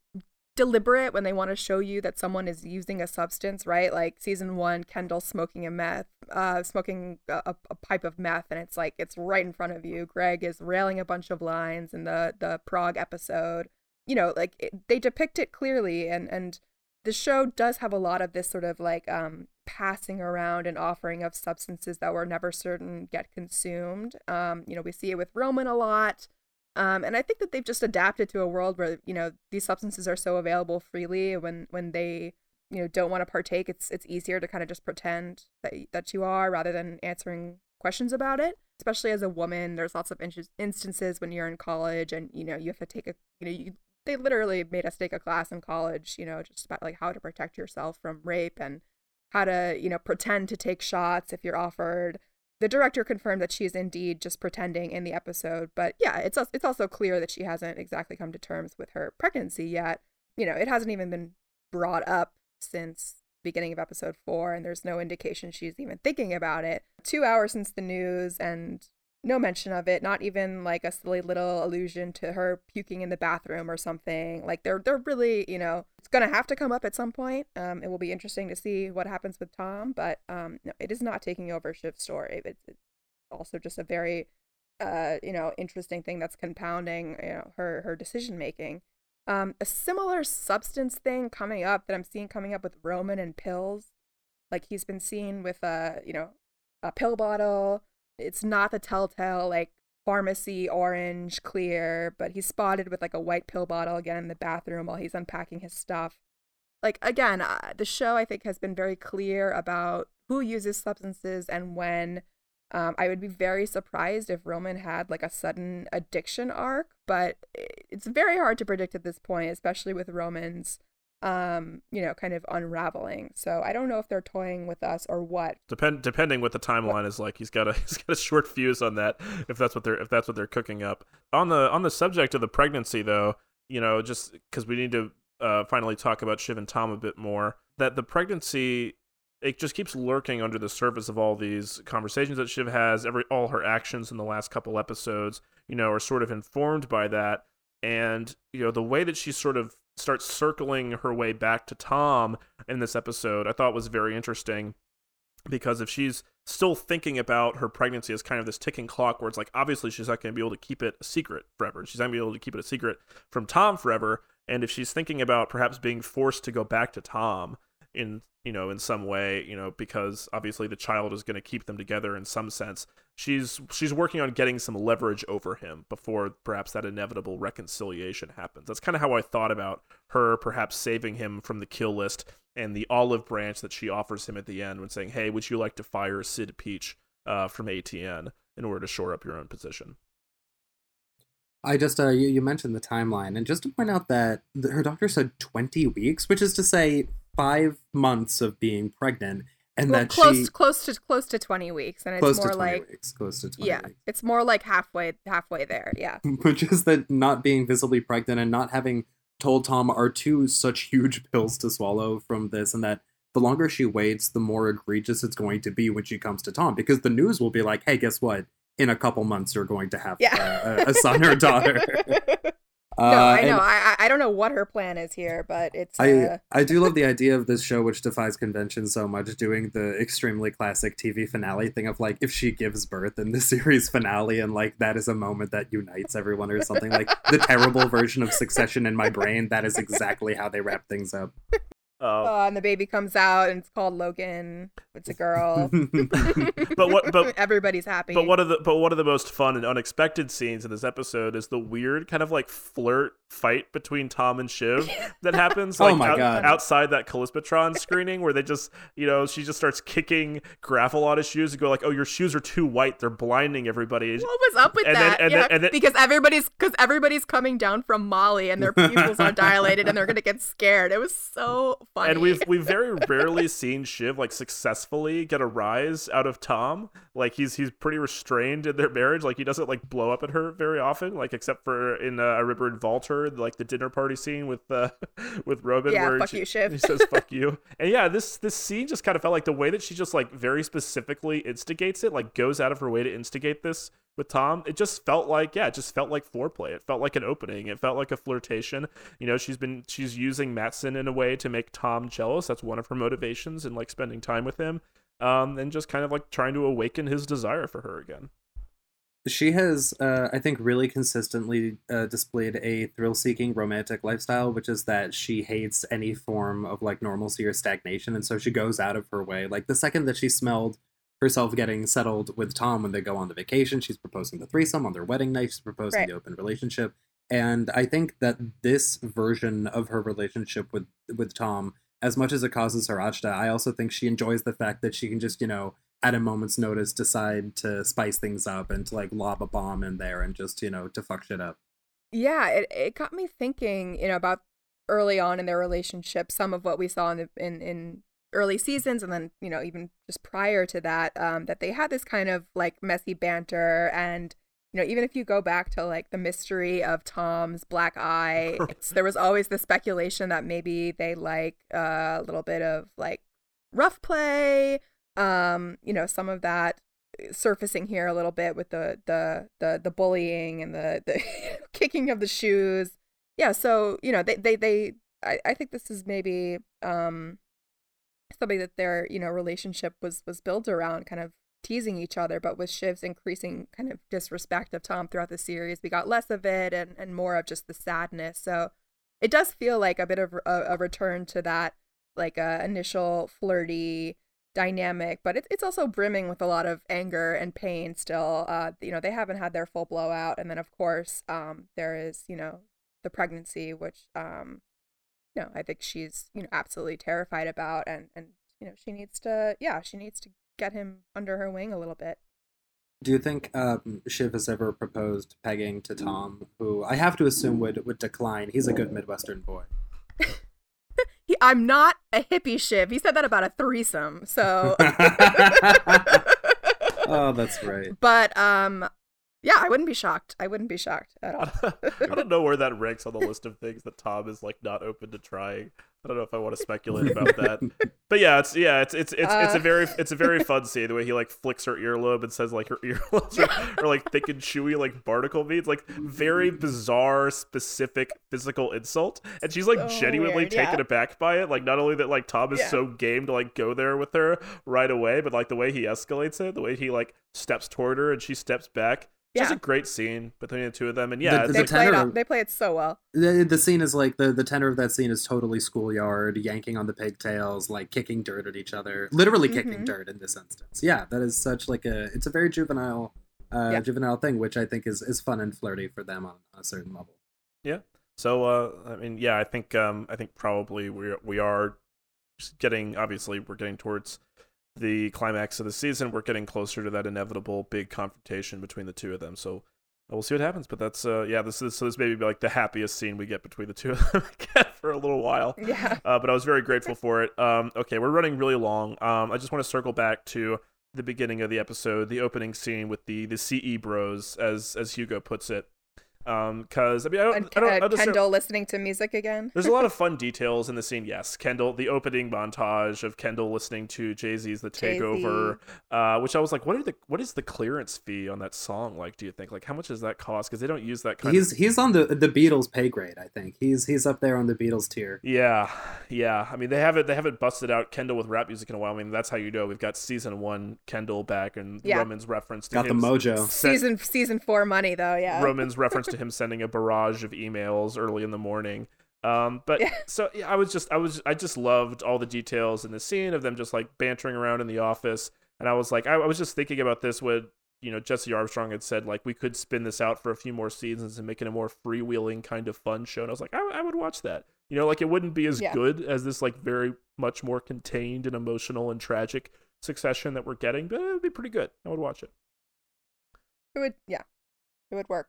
deliberate when they want to show you that someone is using a substance, right? Like season one, Kendall smoking a meth, uh, smoking a, a, pipe of meth, and it's like it's right in front of you. Greg is railing a bunch of lines in the the Prague episode. You know, like it, they depict it clearly, and and the show does have a lot of this sort of like um, passing around and offering of substances that we're never certain get consumed. Um, you know, we see it with Roman a lot. Um, and I think that they've just adapted to a world where, you know, these substances are so available freely when when they, you know, don't want to partake, it's it's easier to kind of just pretend that that you are rather than answering questions about it. Especially as a woman, there's lots of in- instances when you're in college and, you know, you have to take a, you know, you they literally made us take a class in college, you know, just about like how to protect yourself from rape and how to, you know, pretend to take shots if you're offered. The director confirmed that she is indeed just pretending in the episode, but yeah, it's it's also clear that she hasn't exactly come to terms with her pregnancy yet. You know, it hasn't even been brought up since beginning of episode 4 and there's no indication she's even thinking about it. 2 hours since the news and no mention of it not even like a silly little allusion to her puking in the bathroom or something like they're they're really you know it's gonna have to come up at some point um it will be interesting to see what happens with tom but um no it is not taking over shiv's story it's, it's also just a very uh you know interesting thing that's compounding you know her her decision making. Um a similar substance thing coming up that i'm seeing coming up with roman and pills like he's been seen with a you know a pill bottle it's not the telltale like pharmacy orange clear, but he's spotted with like a white pill bottle again in the bathroom while he's unpacking his stuff. Like again, uh, the show I think has been very clear about who uses substances and when. Um, I would be very surprised if Roman had like a sudden addiction arc, but it's very hard to predict at this point, especially with Roman's um, you know, kind of unraveling. So I don't know if they're toying with us or what. Depend depending what the timeline is like. He's got a he's got a short fuse on that. If that's what they're if that's what they're cooking up on the on the subject of the pregnancy, though, you know, just because we need to uh, finally talk about Shiv and Tom a bit more. That the pregnancy it just keeps lurking under the surface of all these conversations that Shiv has. Every all her actions in the last couple episodes, you know, are sort of informed by that. And you know the way that she sort of starts circling her way back to Tom in this episode, I thought was very interesting because if she's still thinking about her pregnancy as kind of this ticking clock where it's like obviously she's not going to be able to keep it a secret forever. She's not going to be able to keep it a secret from Tom forever. And if she's thinking about perhaps being forced to go back to Tom in you know in some way you know because obviously the child is going to keep them together in some sense. She's she's working on getting some leverage over him before perhaps that inevitable reconciliation happens. That's kind of how i thought about her perhaps saving him from the kill list and the olive branch that she offers him at the end when saying hey would you like to fire Cyd Peach uh, from atn in order to shore up your own position? I just uh, you, you mentioned the timeline, and just to point out that the, her doctor said twenty weeks, which is to say five months of being pregnant, and well, that close she close to close to twenty weeks, and it's more like weeks, close to 20 yeah, weeks. it's more like halfway halfway there, yeah. Which is that not being visibly pregnant and not having told Tom are two such huge pills to swallow from this, and that the longer she waits, the more egregious it's going to be when she comes to Tom, because the news will be like, hey, guess what? In a couple months, you're going to have yeah. uh, a son or daughter. no, uh, I know. I I don't know what her plan is here, but it's. Uh... I I do love the idea of this show, which defies convention so much, doing the extremely classic TV finale thing of like if she gives birth in the series finale, and like that is a moment that unites everyone or something like the terrible version of Succession in my brain. That is exactly how they wrap things up. Oh. Uh, and the baby comes out and it's called Logan. It's a girl. but what? But everybody's happy. But one of the but one of the most fun and unexpected scenes in this episode is the weird kind of like flirt fight between Tom and Shiv that happens oh like oh my out, God. outside that Kalispitron screening where they just you know she just starts kicking gravel on his shoes and go like oh your shoes are too white they're blinding everybody. What was up with and that? Then, and, yeah, then, and then, because everybody's because everybody's coming down from Molly and their pupils are dilated and they're gonna get scared. It was so funny. And we've we've very rarely seen Shiv like successfully get a rise out of Tom. Like he's he's pretty restrained in their marriage. Like he doesn't like blow up at her very often. Like except for in uh, a River and Walter, like the dinner party scene with uh with Robin. Yeah, where fuck she, you, Shiv. He says fuck you. And yeah, this this scene just kind of felt like the way that she just like very specifically instigates it, like goes out of her way to instigate this with Tom, it just felt like yeah, it just felt like foreplay. It felt like an opening. It felt like a flirtation. You know, she's been she's using Matsson in a way to make Tom jealous. That's one of her motivations in like spending time with him. Um, and just kind of like trying to awaken his desire for her again. She has, uh, I think, really consistently uh, displayed a thrill-seeking romantic lifestyle, which is that she hates any form of like normalcy or stagnation, and so she goes out of her way. Like the second that she smelled herself getting settled with Tom when they go on the vacation. She's proposing the threesome on their wedding night. She's proposing right. the open relationship. And I think that this version of her relationship with with Tom, as much as it causes her agita, I also think she enjoys the fact that she can just, you know, at a moment's notice decide to spice things up and to like lob a bomb in there and just, you know, to fuck shit up. Yeah, it, it got me thinking, you know, about early on in their relationship, some of what we saw in the, in, in early seasons and then you know even just prior to that um, that they had this kind of like messy banter and you know even if you go back to like the mystery of tom's black eye there was always the speculation that maybe they like uh, a little bit of like rough play um you know some of that surfacing here a little bit with the the the, the bullying and the the kicking of the shoes. Yeah so you know they they they I, I think this is maybe um something that their you know relationship was was built around kind of teasing each other but with shiv's increasing kind of disrespect of tom throughout the series we got less of it and, and more of just the sadness. So it does feel like a bit of a, a return to that like uh, initial flirty dynamic but it, it's also brimming with a lot of anger and pain still. Uh, you know they haven't had their full blowout and then of course um, there is you know the pregnancy which um, no, I think she's, you know, absolutely terrified about and and you know, she needs to yeah, she needs to get him under her wing a little bit. Do you think um, Shiv has ever proposed pegging to Tom, who I have to assume would would decline? He's a good Midwestern boy. he, I'm not a hippie Shiv. He said that about a threesome. So. oh, that's right. But um, yeah, I wouldn't be shocked. I wouldn't be shocked at all. I don't know where that ranks on the list of things that Tom is like not open to trying. I don't know if I want to speculate about that. But yeah, it's yeah, it's it's it's, uh, it's a uh. very it's a very fun scene the way he like flicks her earlobe and says like her earlobes are, are like thick and chewy like barnacle beads, like very bizarre, specific physical insult, and she's like so genuinely weird, taken yeah. aback by it. Like not only that like Tom is yeah. so game to like go there with her right away, but like the way he escalates it, the way he like steps toward her and she steps back yeah. Just a great scene between the two of them, and yeah, the, the they play it. they play it so well. The, the scene is like the the tenor of that scene is totally schoolyard, yanking on the pigtails, like kicking dirt at each other, literally mm-hmm. kicking dirt in this instance. Yeah, that is such like a it's a very juvenile, uh, yeah. juvenile thing, which I think is is fun and flirty for them on, on a certain level. Yeah. So uh, I mean, yeah, I think um, I think probably we we are getting obviously we're getting towards the climax of the season, we're getting closer to that inevitable big confrontation between the two of them. So we'll see what happens. But that's uh, yeah, this is so this may be like the happiest scene we get between the two of them for a little while. Yeah. Uh, but I was very grateful for it. Um, okay, we're running really long. Um, I just want to circle back to the beginning of the episode, the opening scene with the the CE Bros, as as Hugo puts it. Um, cause I mean, I don't, and, I don't, uh, I don't Kendall listening to music again. There's a lot of fun details in the scene. Yes, Kendall, the opening montage of Kendall listening to Jay Z's "The Takeover," uh, which I was like, what are the what is the clearance fee on that song like? Do you think like how much does that cost? Because they don't use that kind. He's of... he's on the the Beatles pay grade. I think he's he's up there on the Beatles tier. Yeah, yeah. I mean, they haven't they haven't busted out Kendall with rap music in a while. I mean, that's how you know we've got season one Kendall back and yeah. Roman's reference to got the mojo. Season season four money though. Yeah, Roman's reference to him sending a barrage of emails early in the morning. Um, but yeah. so yeah, I was just I was I just loved all the details in the scene of them just like bantering around in the office, and I was like I, I was just thinking about this when you know Jesse Armstrong had said like we could spin this out for a few more seasons and make it a more freewheeling kind of fun show, and I was like I, I would watch that. You know, like it wouldn't be as yeah. good as this like very much more contained and emotional and tragic succession that we're getting, but it would be pretty good. I would watch it. It would, yeah, it would work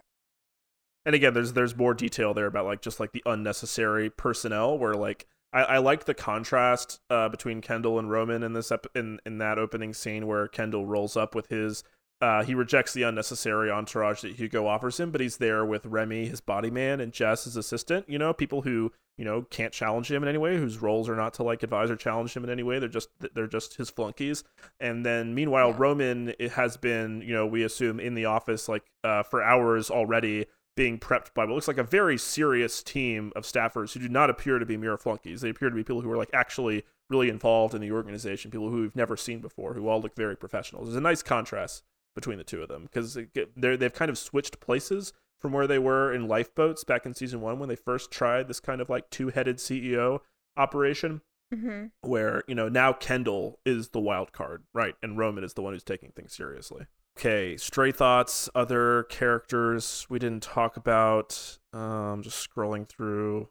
and again there's there's more detail there about like just like the unnecessary personnel where like I, I like the contrast uh, between Kendall and Roman in this ep- in in that opening scene where Kendall rolls up with his uh, he rejects the unnecessary entourage that Hugo offers him, but he's there with Remy, his body man, and Jess, his assistant. You know, people who you know can't challenge him in any way, whose roles are not to like advise or challenge him in any way. They're just they're just his flunkies. And then meanwhile, yeah. Roman has been you know we assume in the office like uh, for hours already being prepped by what looks like a very serious team of staffers who do not appear to be mere flunkies. They appear to be people who are like actually really involved in the organization, people who we've never seen before, who all look very professional. There's a nice contrast between the two of them because they they've kind of switched places from where they were in lifeboats back in season one when they first tried this kind of like two-headed CEO operation. Mm-hmm. Where you know now Kendall is the wild card, right, and Roman is the one who's taking things seriously. Okay, stray thoughts, other characters we didn't talk about. Um, just scrolling through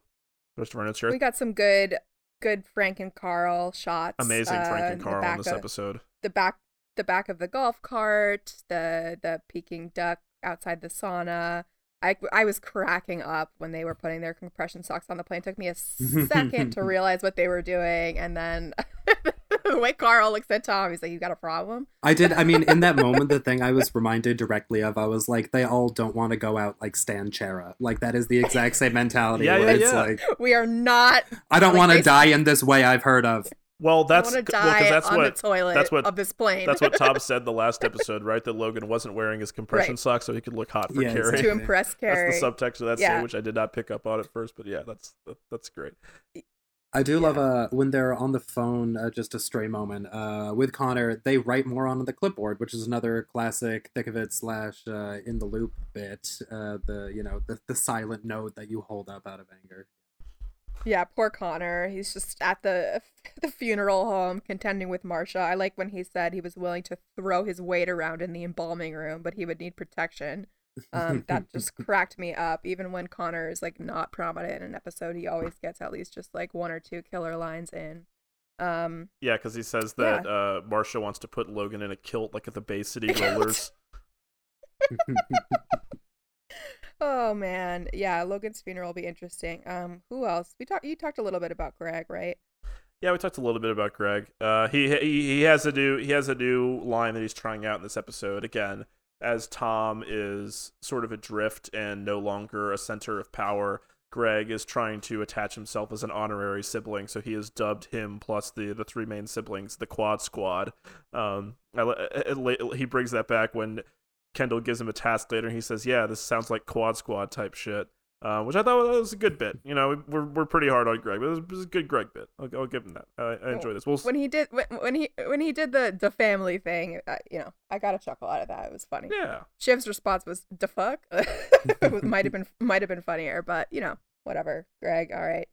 rest of our notes here. We got some good, good Frank and Karl shots. Amazing uh, Frank and Karl in this of, episode. The back, the back of the golf cart, the the Peking duck outside the sauna. I, I was cracking up when they were putting their compression socks on the plane. It took me a second to realize what they were doing, and then the way Karl looks at Tom, he's like, "You got a problem?" I did. I mean, in that moment, the thing I was reminded directly of, I was like, they all don't want to go out like Stan Chera. Like that is the exact same mentality. yeah, yeah, it's yeah. like we are not. I don't like, want to die in this way. I've heard of. Well, that's well, that's what that's what of this plane. that's what Tom said the last episode, right? That Logan wasn't wearing his compression right. socks so he could look hot for yeah, Carrie to impress Carrie. That's the subtext of that yeah. scene, which I did not pick up on at first, but yeah, that's that's great. I do yeah. love uh, when they're on the phone, uh, just a stray moment uh, with Connor. They write more on the clipboard, which is another classic thick of it slash uh, in the loop bit. Uh, the you know the the silent note that you hold up out of anger. Yeah, poor Connor. He's just at the the funeral home contending with Marcia. I like when he said he was willing to throw his weight around in the embalming room, but he would need protection. Um, that just cracked me up. Even when Connor is like not prominent in an episode, he always gets at least just like one or two killer lines in. Um, yeah, because he says that yeah. uh, Marcia wants to put Logan in a kilt like at the Bay City Rollers. Oh man, yeah. Logan's funeral will be interesting. Um, who else? We talked. You talked a little bit about Greg, right? Yeah, we talked a little bit about Greg. Uh, he, he he has a new he has a new line that he's trying out in this episode. Again, as Tom is sort of adrift and no longer a center of power, Greg is trying to attach himself as an honorary sibling, so he has dubbed him plus the the three main siblings the Quad Squad. Um, he brings that back when Kendall gives him a task later, and he says, "Yeah, this sounds like Quad Squad type shit." Uh, which I thought was a good bit. You know, we're we're pretty hard on Greg, but it was, it was a good Greg bit. I'll, I'll give him that. I, I enjoy this. We'll... When he did when, when he when he did the the family thing, uh, you know, I got a chuckle out of that. It was funny. Yeah. Shiv's response was "the fuck." might have been might have been funnier, but you know, whatever. Greg, all right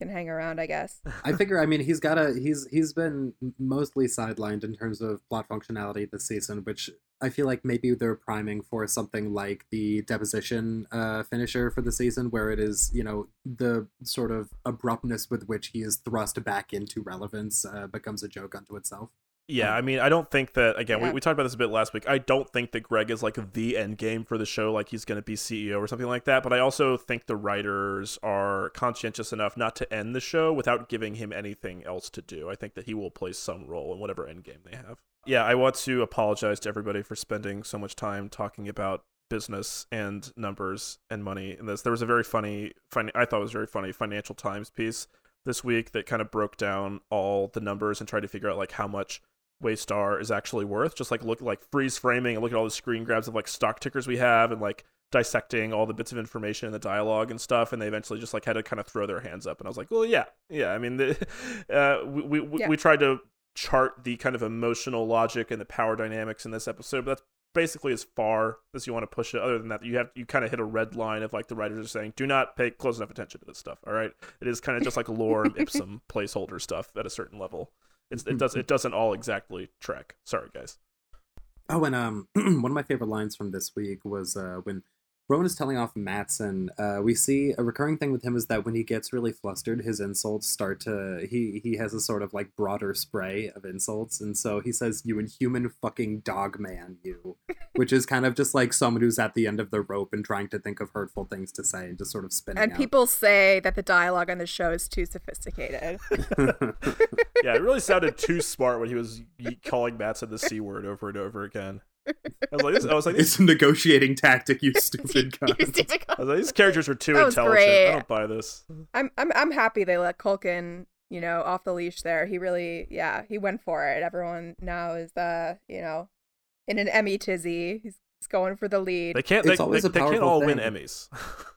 can hang around, I guess. I figure. I mean, he's got a he's he's been mostly sidelined in terms of plot functionality this season, which I feel like maybe they're priming for something like the deposition uh, finisher for the season, where it is you know the sort of abruptness with which he is thrust back into relevance uh, becomes a joke unto itself. Yeah, um, I mean, I don't think that again. Yeah. We, we talked about this a bit last week. I don't think that Greg is like the end game for the show, like he's going to be CEO or something like that. But I also think the writers are conscientious enough not to end the show without giving him anything else to do. I think that he will play some role in whatever end game they have. Yeah, I want to apologize to everybody for spending so much time talking about business and numbers and money in this. There was a very funny, funny I thought it was very funny Financial Times piece this week that kind of broke down all the numbers and tried to figure out like how much Waystar is actually worth. Just like look like freeze framing and look at all the screen grabs of like stock tickers we have and like dissecting all the bits of information and the dialogue and stuff. And they eventually just like had to kind of throw their hands up. And I was like, well, yeah, yeah. I mean, the, uh, we we, yeah. we tried to chart the kind of emotional logic and the power dynamics in this episode, but that's basically as far as you want to push it other than that you have you kind of hit a red line of like the writers are saying do not pay close enough attention to this stuff all right it is kind of just like lore and ipsum placeholder stuff at a certain level it's, it does it doesn't all exactly track. Sorry, guys. Oh, and um, one of my favorite lines from this week was uh, when Roman is telling off Matsson. Uh, we see a recurring thing with him is that when he gets really flustered, his insults start to he he has a sort of like broader spray of insults, and so he says, "You inhuman fucking dog man, you," which is kind of just like someone who's at the end of the rope and trying to think of hurtful things to say and just sort of spinning. And out. people say that the dialogue on the show is too sophisticated. yeah, it really sounded too smart when he was calling Matsson the c word over and over again. I was like, this, I was like, it's a negotiating tactic, you stupid cunt. I was like, these characters are too intelligent. Great. I don't buy this. I'm, I'm, I'm happy they let Culkin, you know, off the leash there. He really, yeah, he went for it. Everyone now is, uh, you know, in an Emmy tizzy. He's, he's going for the lead. They can't. They, they, they can't all thing. win Emmys.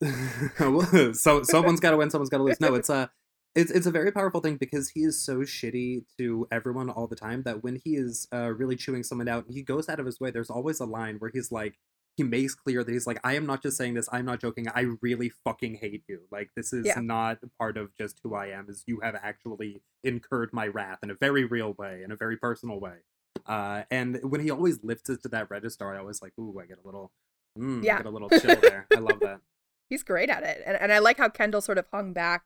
so someone's got to win. Someone's got to lose. No, it's a. Uh, it's it's a very powerful thing because he is so shitty to everyone all the time that when he is uh, really chewing someone out, he goes out of his way. There's always a line where he's like, he makes clear that he's like, I am not just saying this. I'm not joking. I really fucking hate you. Like this is yeah. not part of just who I am. Is you have actually incurred my wrath in a very real way, in a very personal way. Uh, and when he always lifts it to that register, I always like, ooh, I get a little, mm, yeah, I get a little chill there. I love that. He's great at it, and and I like how Kendall sort of hung back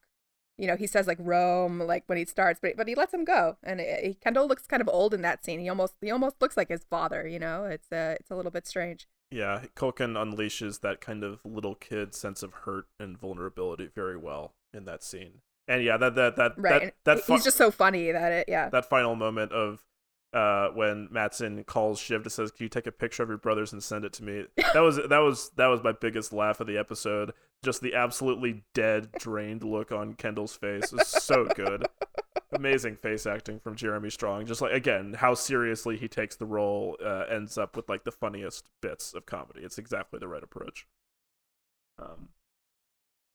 you know, he says like Rome, like when he starts, but but he lets him go, and it, Kendall looks kind of old in that scene. He almost he almost looks like his father. You know, it's uh, it's a little bit strange. Yeah, Culkin unleashes that kind of little kid sense of hurt and vulnerability very well in that scene. And yeah, that that that right. that, that he's just so funny that it yeah. That final moment of uh, when Matsson calls Shiv to says, "Can you take a picture of your brothers and send it to me?" That was that was that was my biggest laugh of the episode. Just the absolutely dead, drained look on Kendall's face is so good. Amazing face acting from Jeremy Strong. Just like again, how seriously he takes the role uh, ends up with like the funniest bits of comedy. It's exactly the right approach. Um,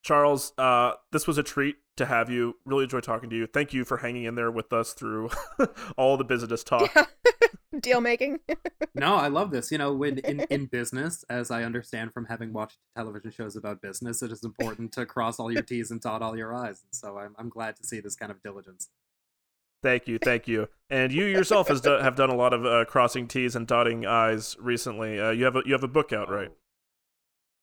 Charles, uh, this was a treat to have you. Really enjoy talking to you. Thank you for hanging in there with us through all the business talk. Yeah. Deal making. no, I love this. You know, when in, in business, as I understand from having watched television shows about business, it is important to cross all your T's and dot all your I's. And so I'm, I'm glad to see this kind of diligence. Thank you, thank you. And you yourself has do, have done a lot of uh, crossing T's and dotting I's recently. Uh, you have a you have a book out, right?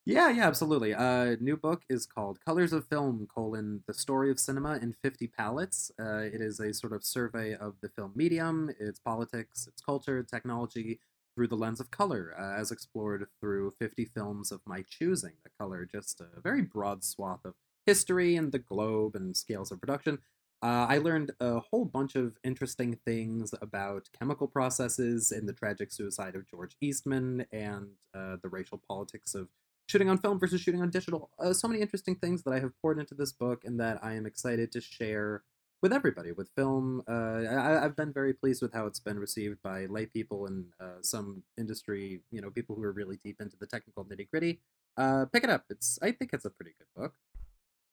Yeah, yeah, absolutely. Uh, new book is called Colors of Film: colon The Story of Cinema in 50 Palettes. Uh, it is a sort of survey of the film medium, its politics, its culture, technology, through the lens of color, uh, as explored through 50 films of my choosing. The color, just a very broad swath of history and the globe and scales of production. Uh, I learned a whole bunch of interesting things about chemical processes in the tragic suicide of George Eastman and uh, the racial politics of shooting on film versus shooting on digital. Uh, so many interesting things that I have poured into this book and that I am excited to share with everybody. With film, uh, I, have been very pleased with how it's been received by lay people and uh, some industry, you know, people who are really deep into the technical nitty gritty. Uh, pick it up. It's I think it's a pretty good book.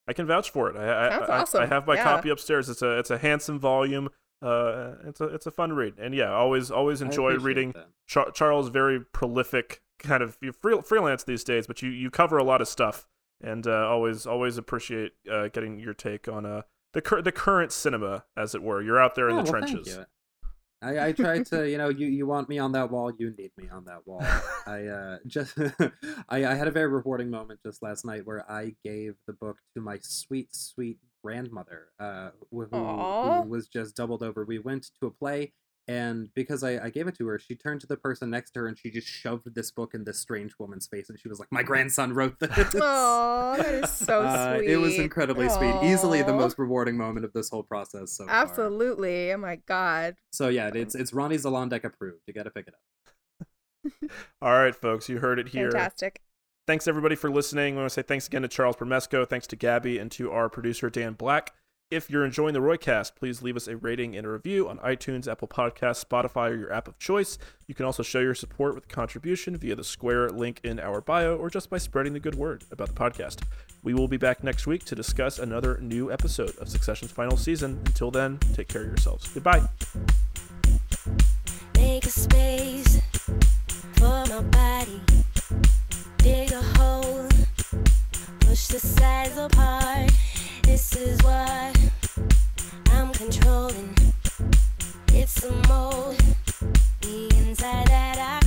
I can vouch for it. I I, awesome. I, I, have my yeah. copy upstairs. It's a it's a handsome volume. Uh, it's a it's a fun read, and yeah, always always enjoy reading. Char- Charles very prolific, kind of free, freelance these days, but you you cover a lot of stuff, and uh, always always appreciate uh, getting your take on uh the cur- the current cinema, as it were. You're out there in oh, the well, trenches. I, I try to, you know, you, you want me on that wall, you need me on that wall. I uh, just, I, I had a very rewarding moment just last night where I gave the book to my sweet, sweet grandmother, uh, who, who was just doubled over. We went to a play and because I, I gave it to her, she turned to the person next to her and she just shoved this book in this strange woman's face, and she was like, "My grandson wrote this." Oh, that is so uh, sweet. It was incredibly Aww. sweet. Easily the most rewarding moment of this whole process. So absolutely. Far. Oh my god. So yeah, it's it's Ronnie Zalondek approved. You got to pick it up. All right, folks, you heard it here. Fantastic. Thanks everybody for listening. I want to say thanks again to Charles Bramesco, thanks to Gabby, and to our producer Dan Black. If you're enjoying the Roycast, please leave us a rating and a review on iTunes, Apple Podcasts, Spotify, or your app of choice. You can also show your support with a contribution via the Square link in our bio or just by spreading the good word about the podcast. We will be back next week to discuss another new episode of Succession's final season. Until then, take care of yourselves. Goodbye. Make a space for my body. Dig a hole. Push the sides apart. This is what I'm controlling. It's a mold, the inside that I.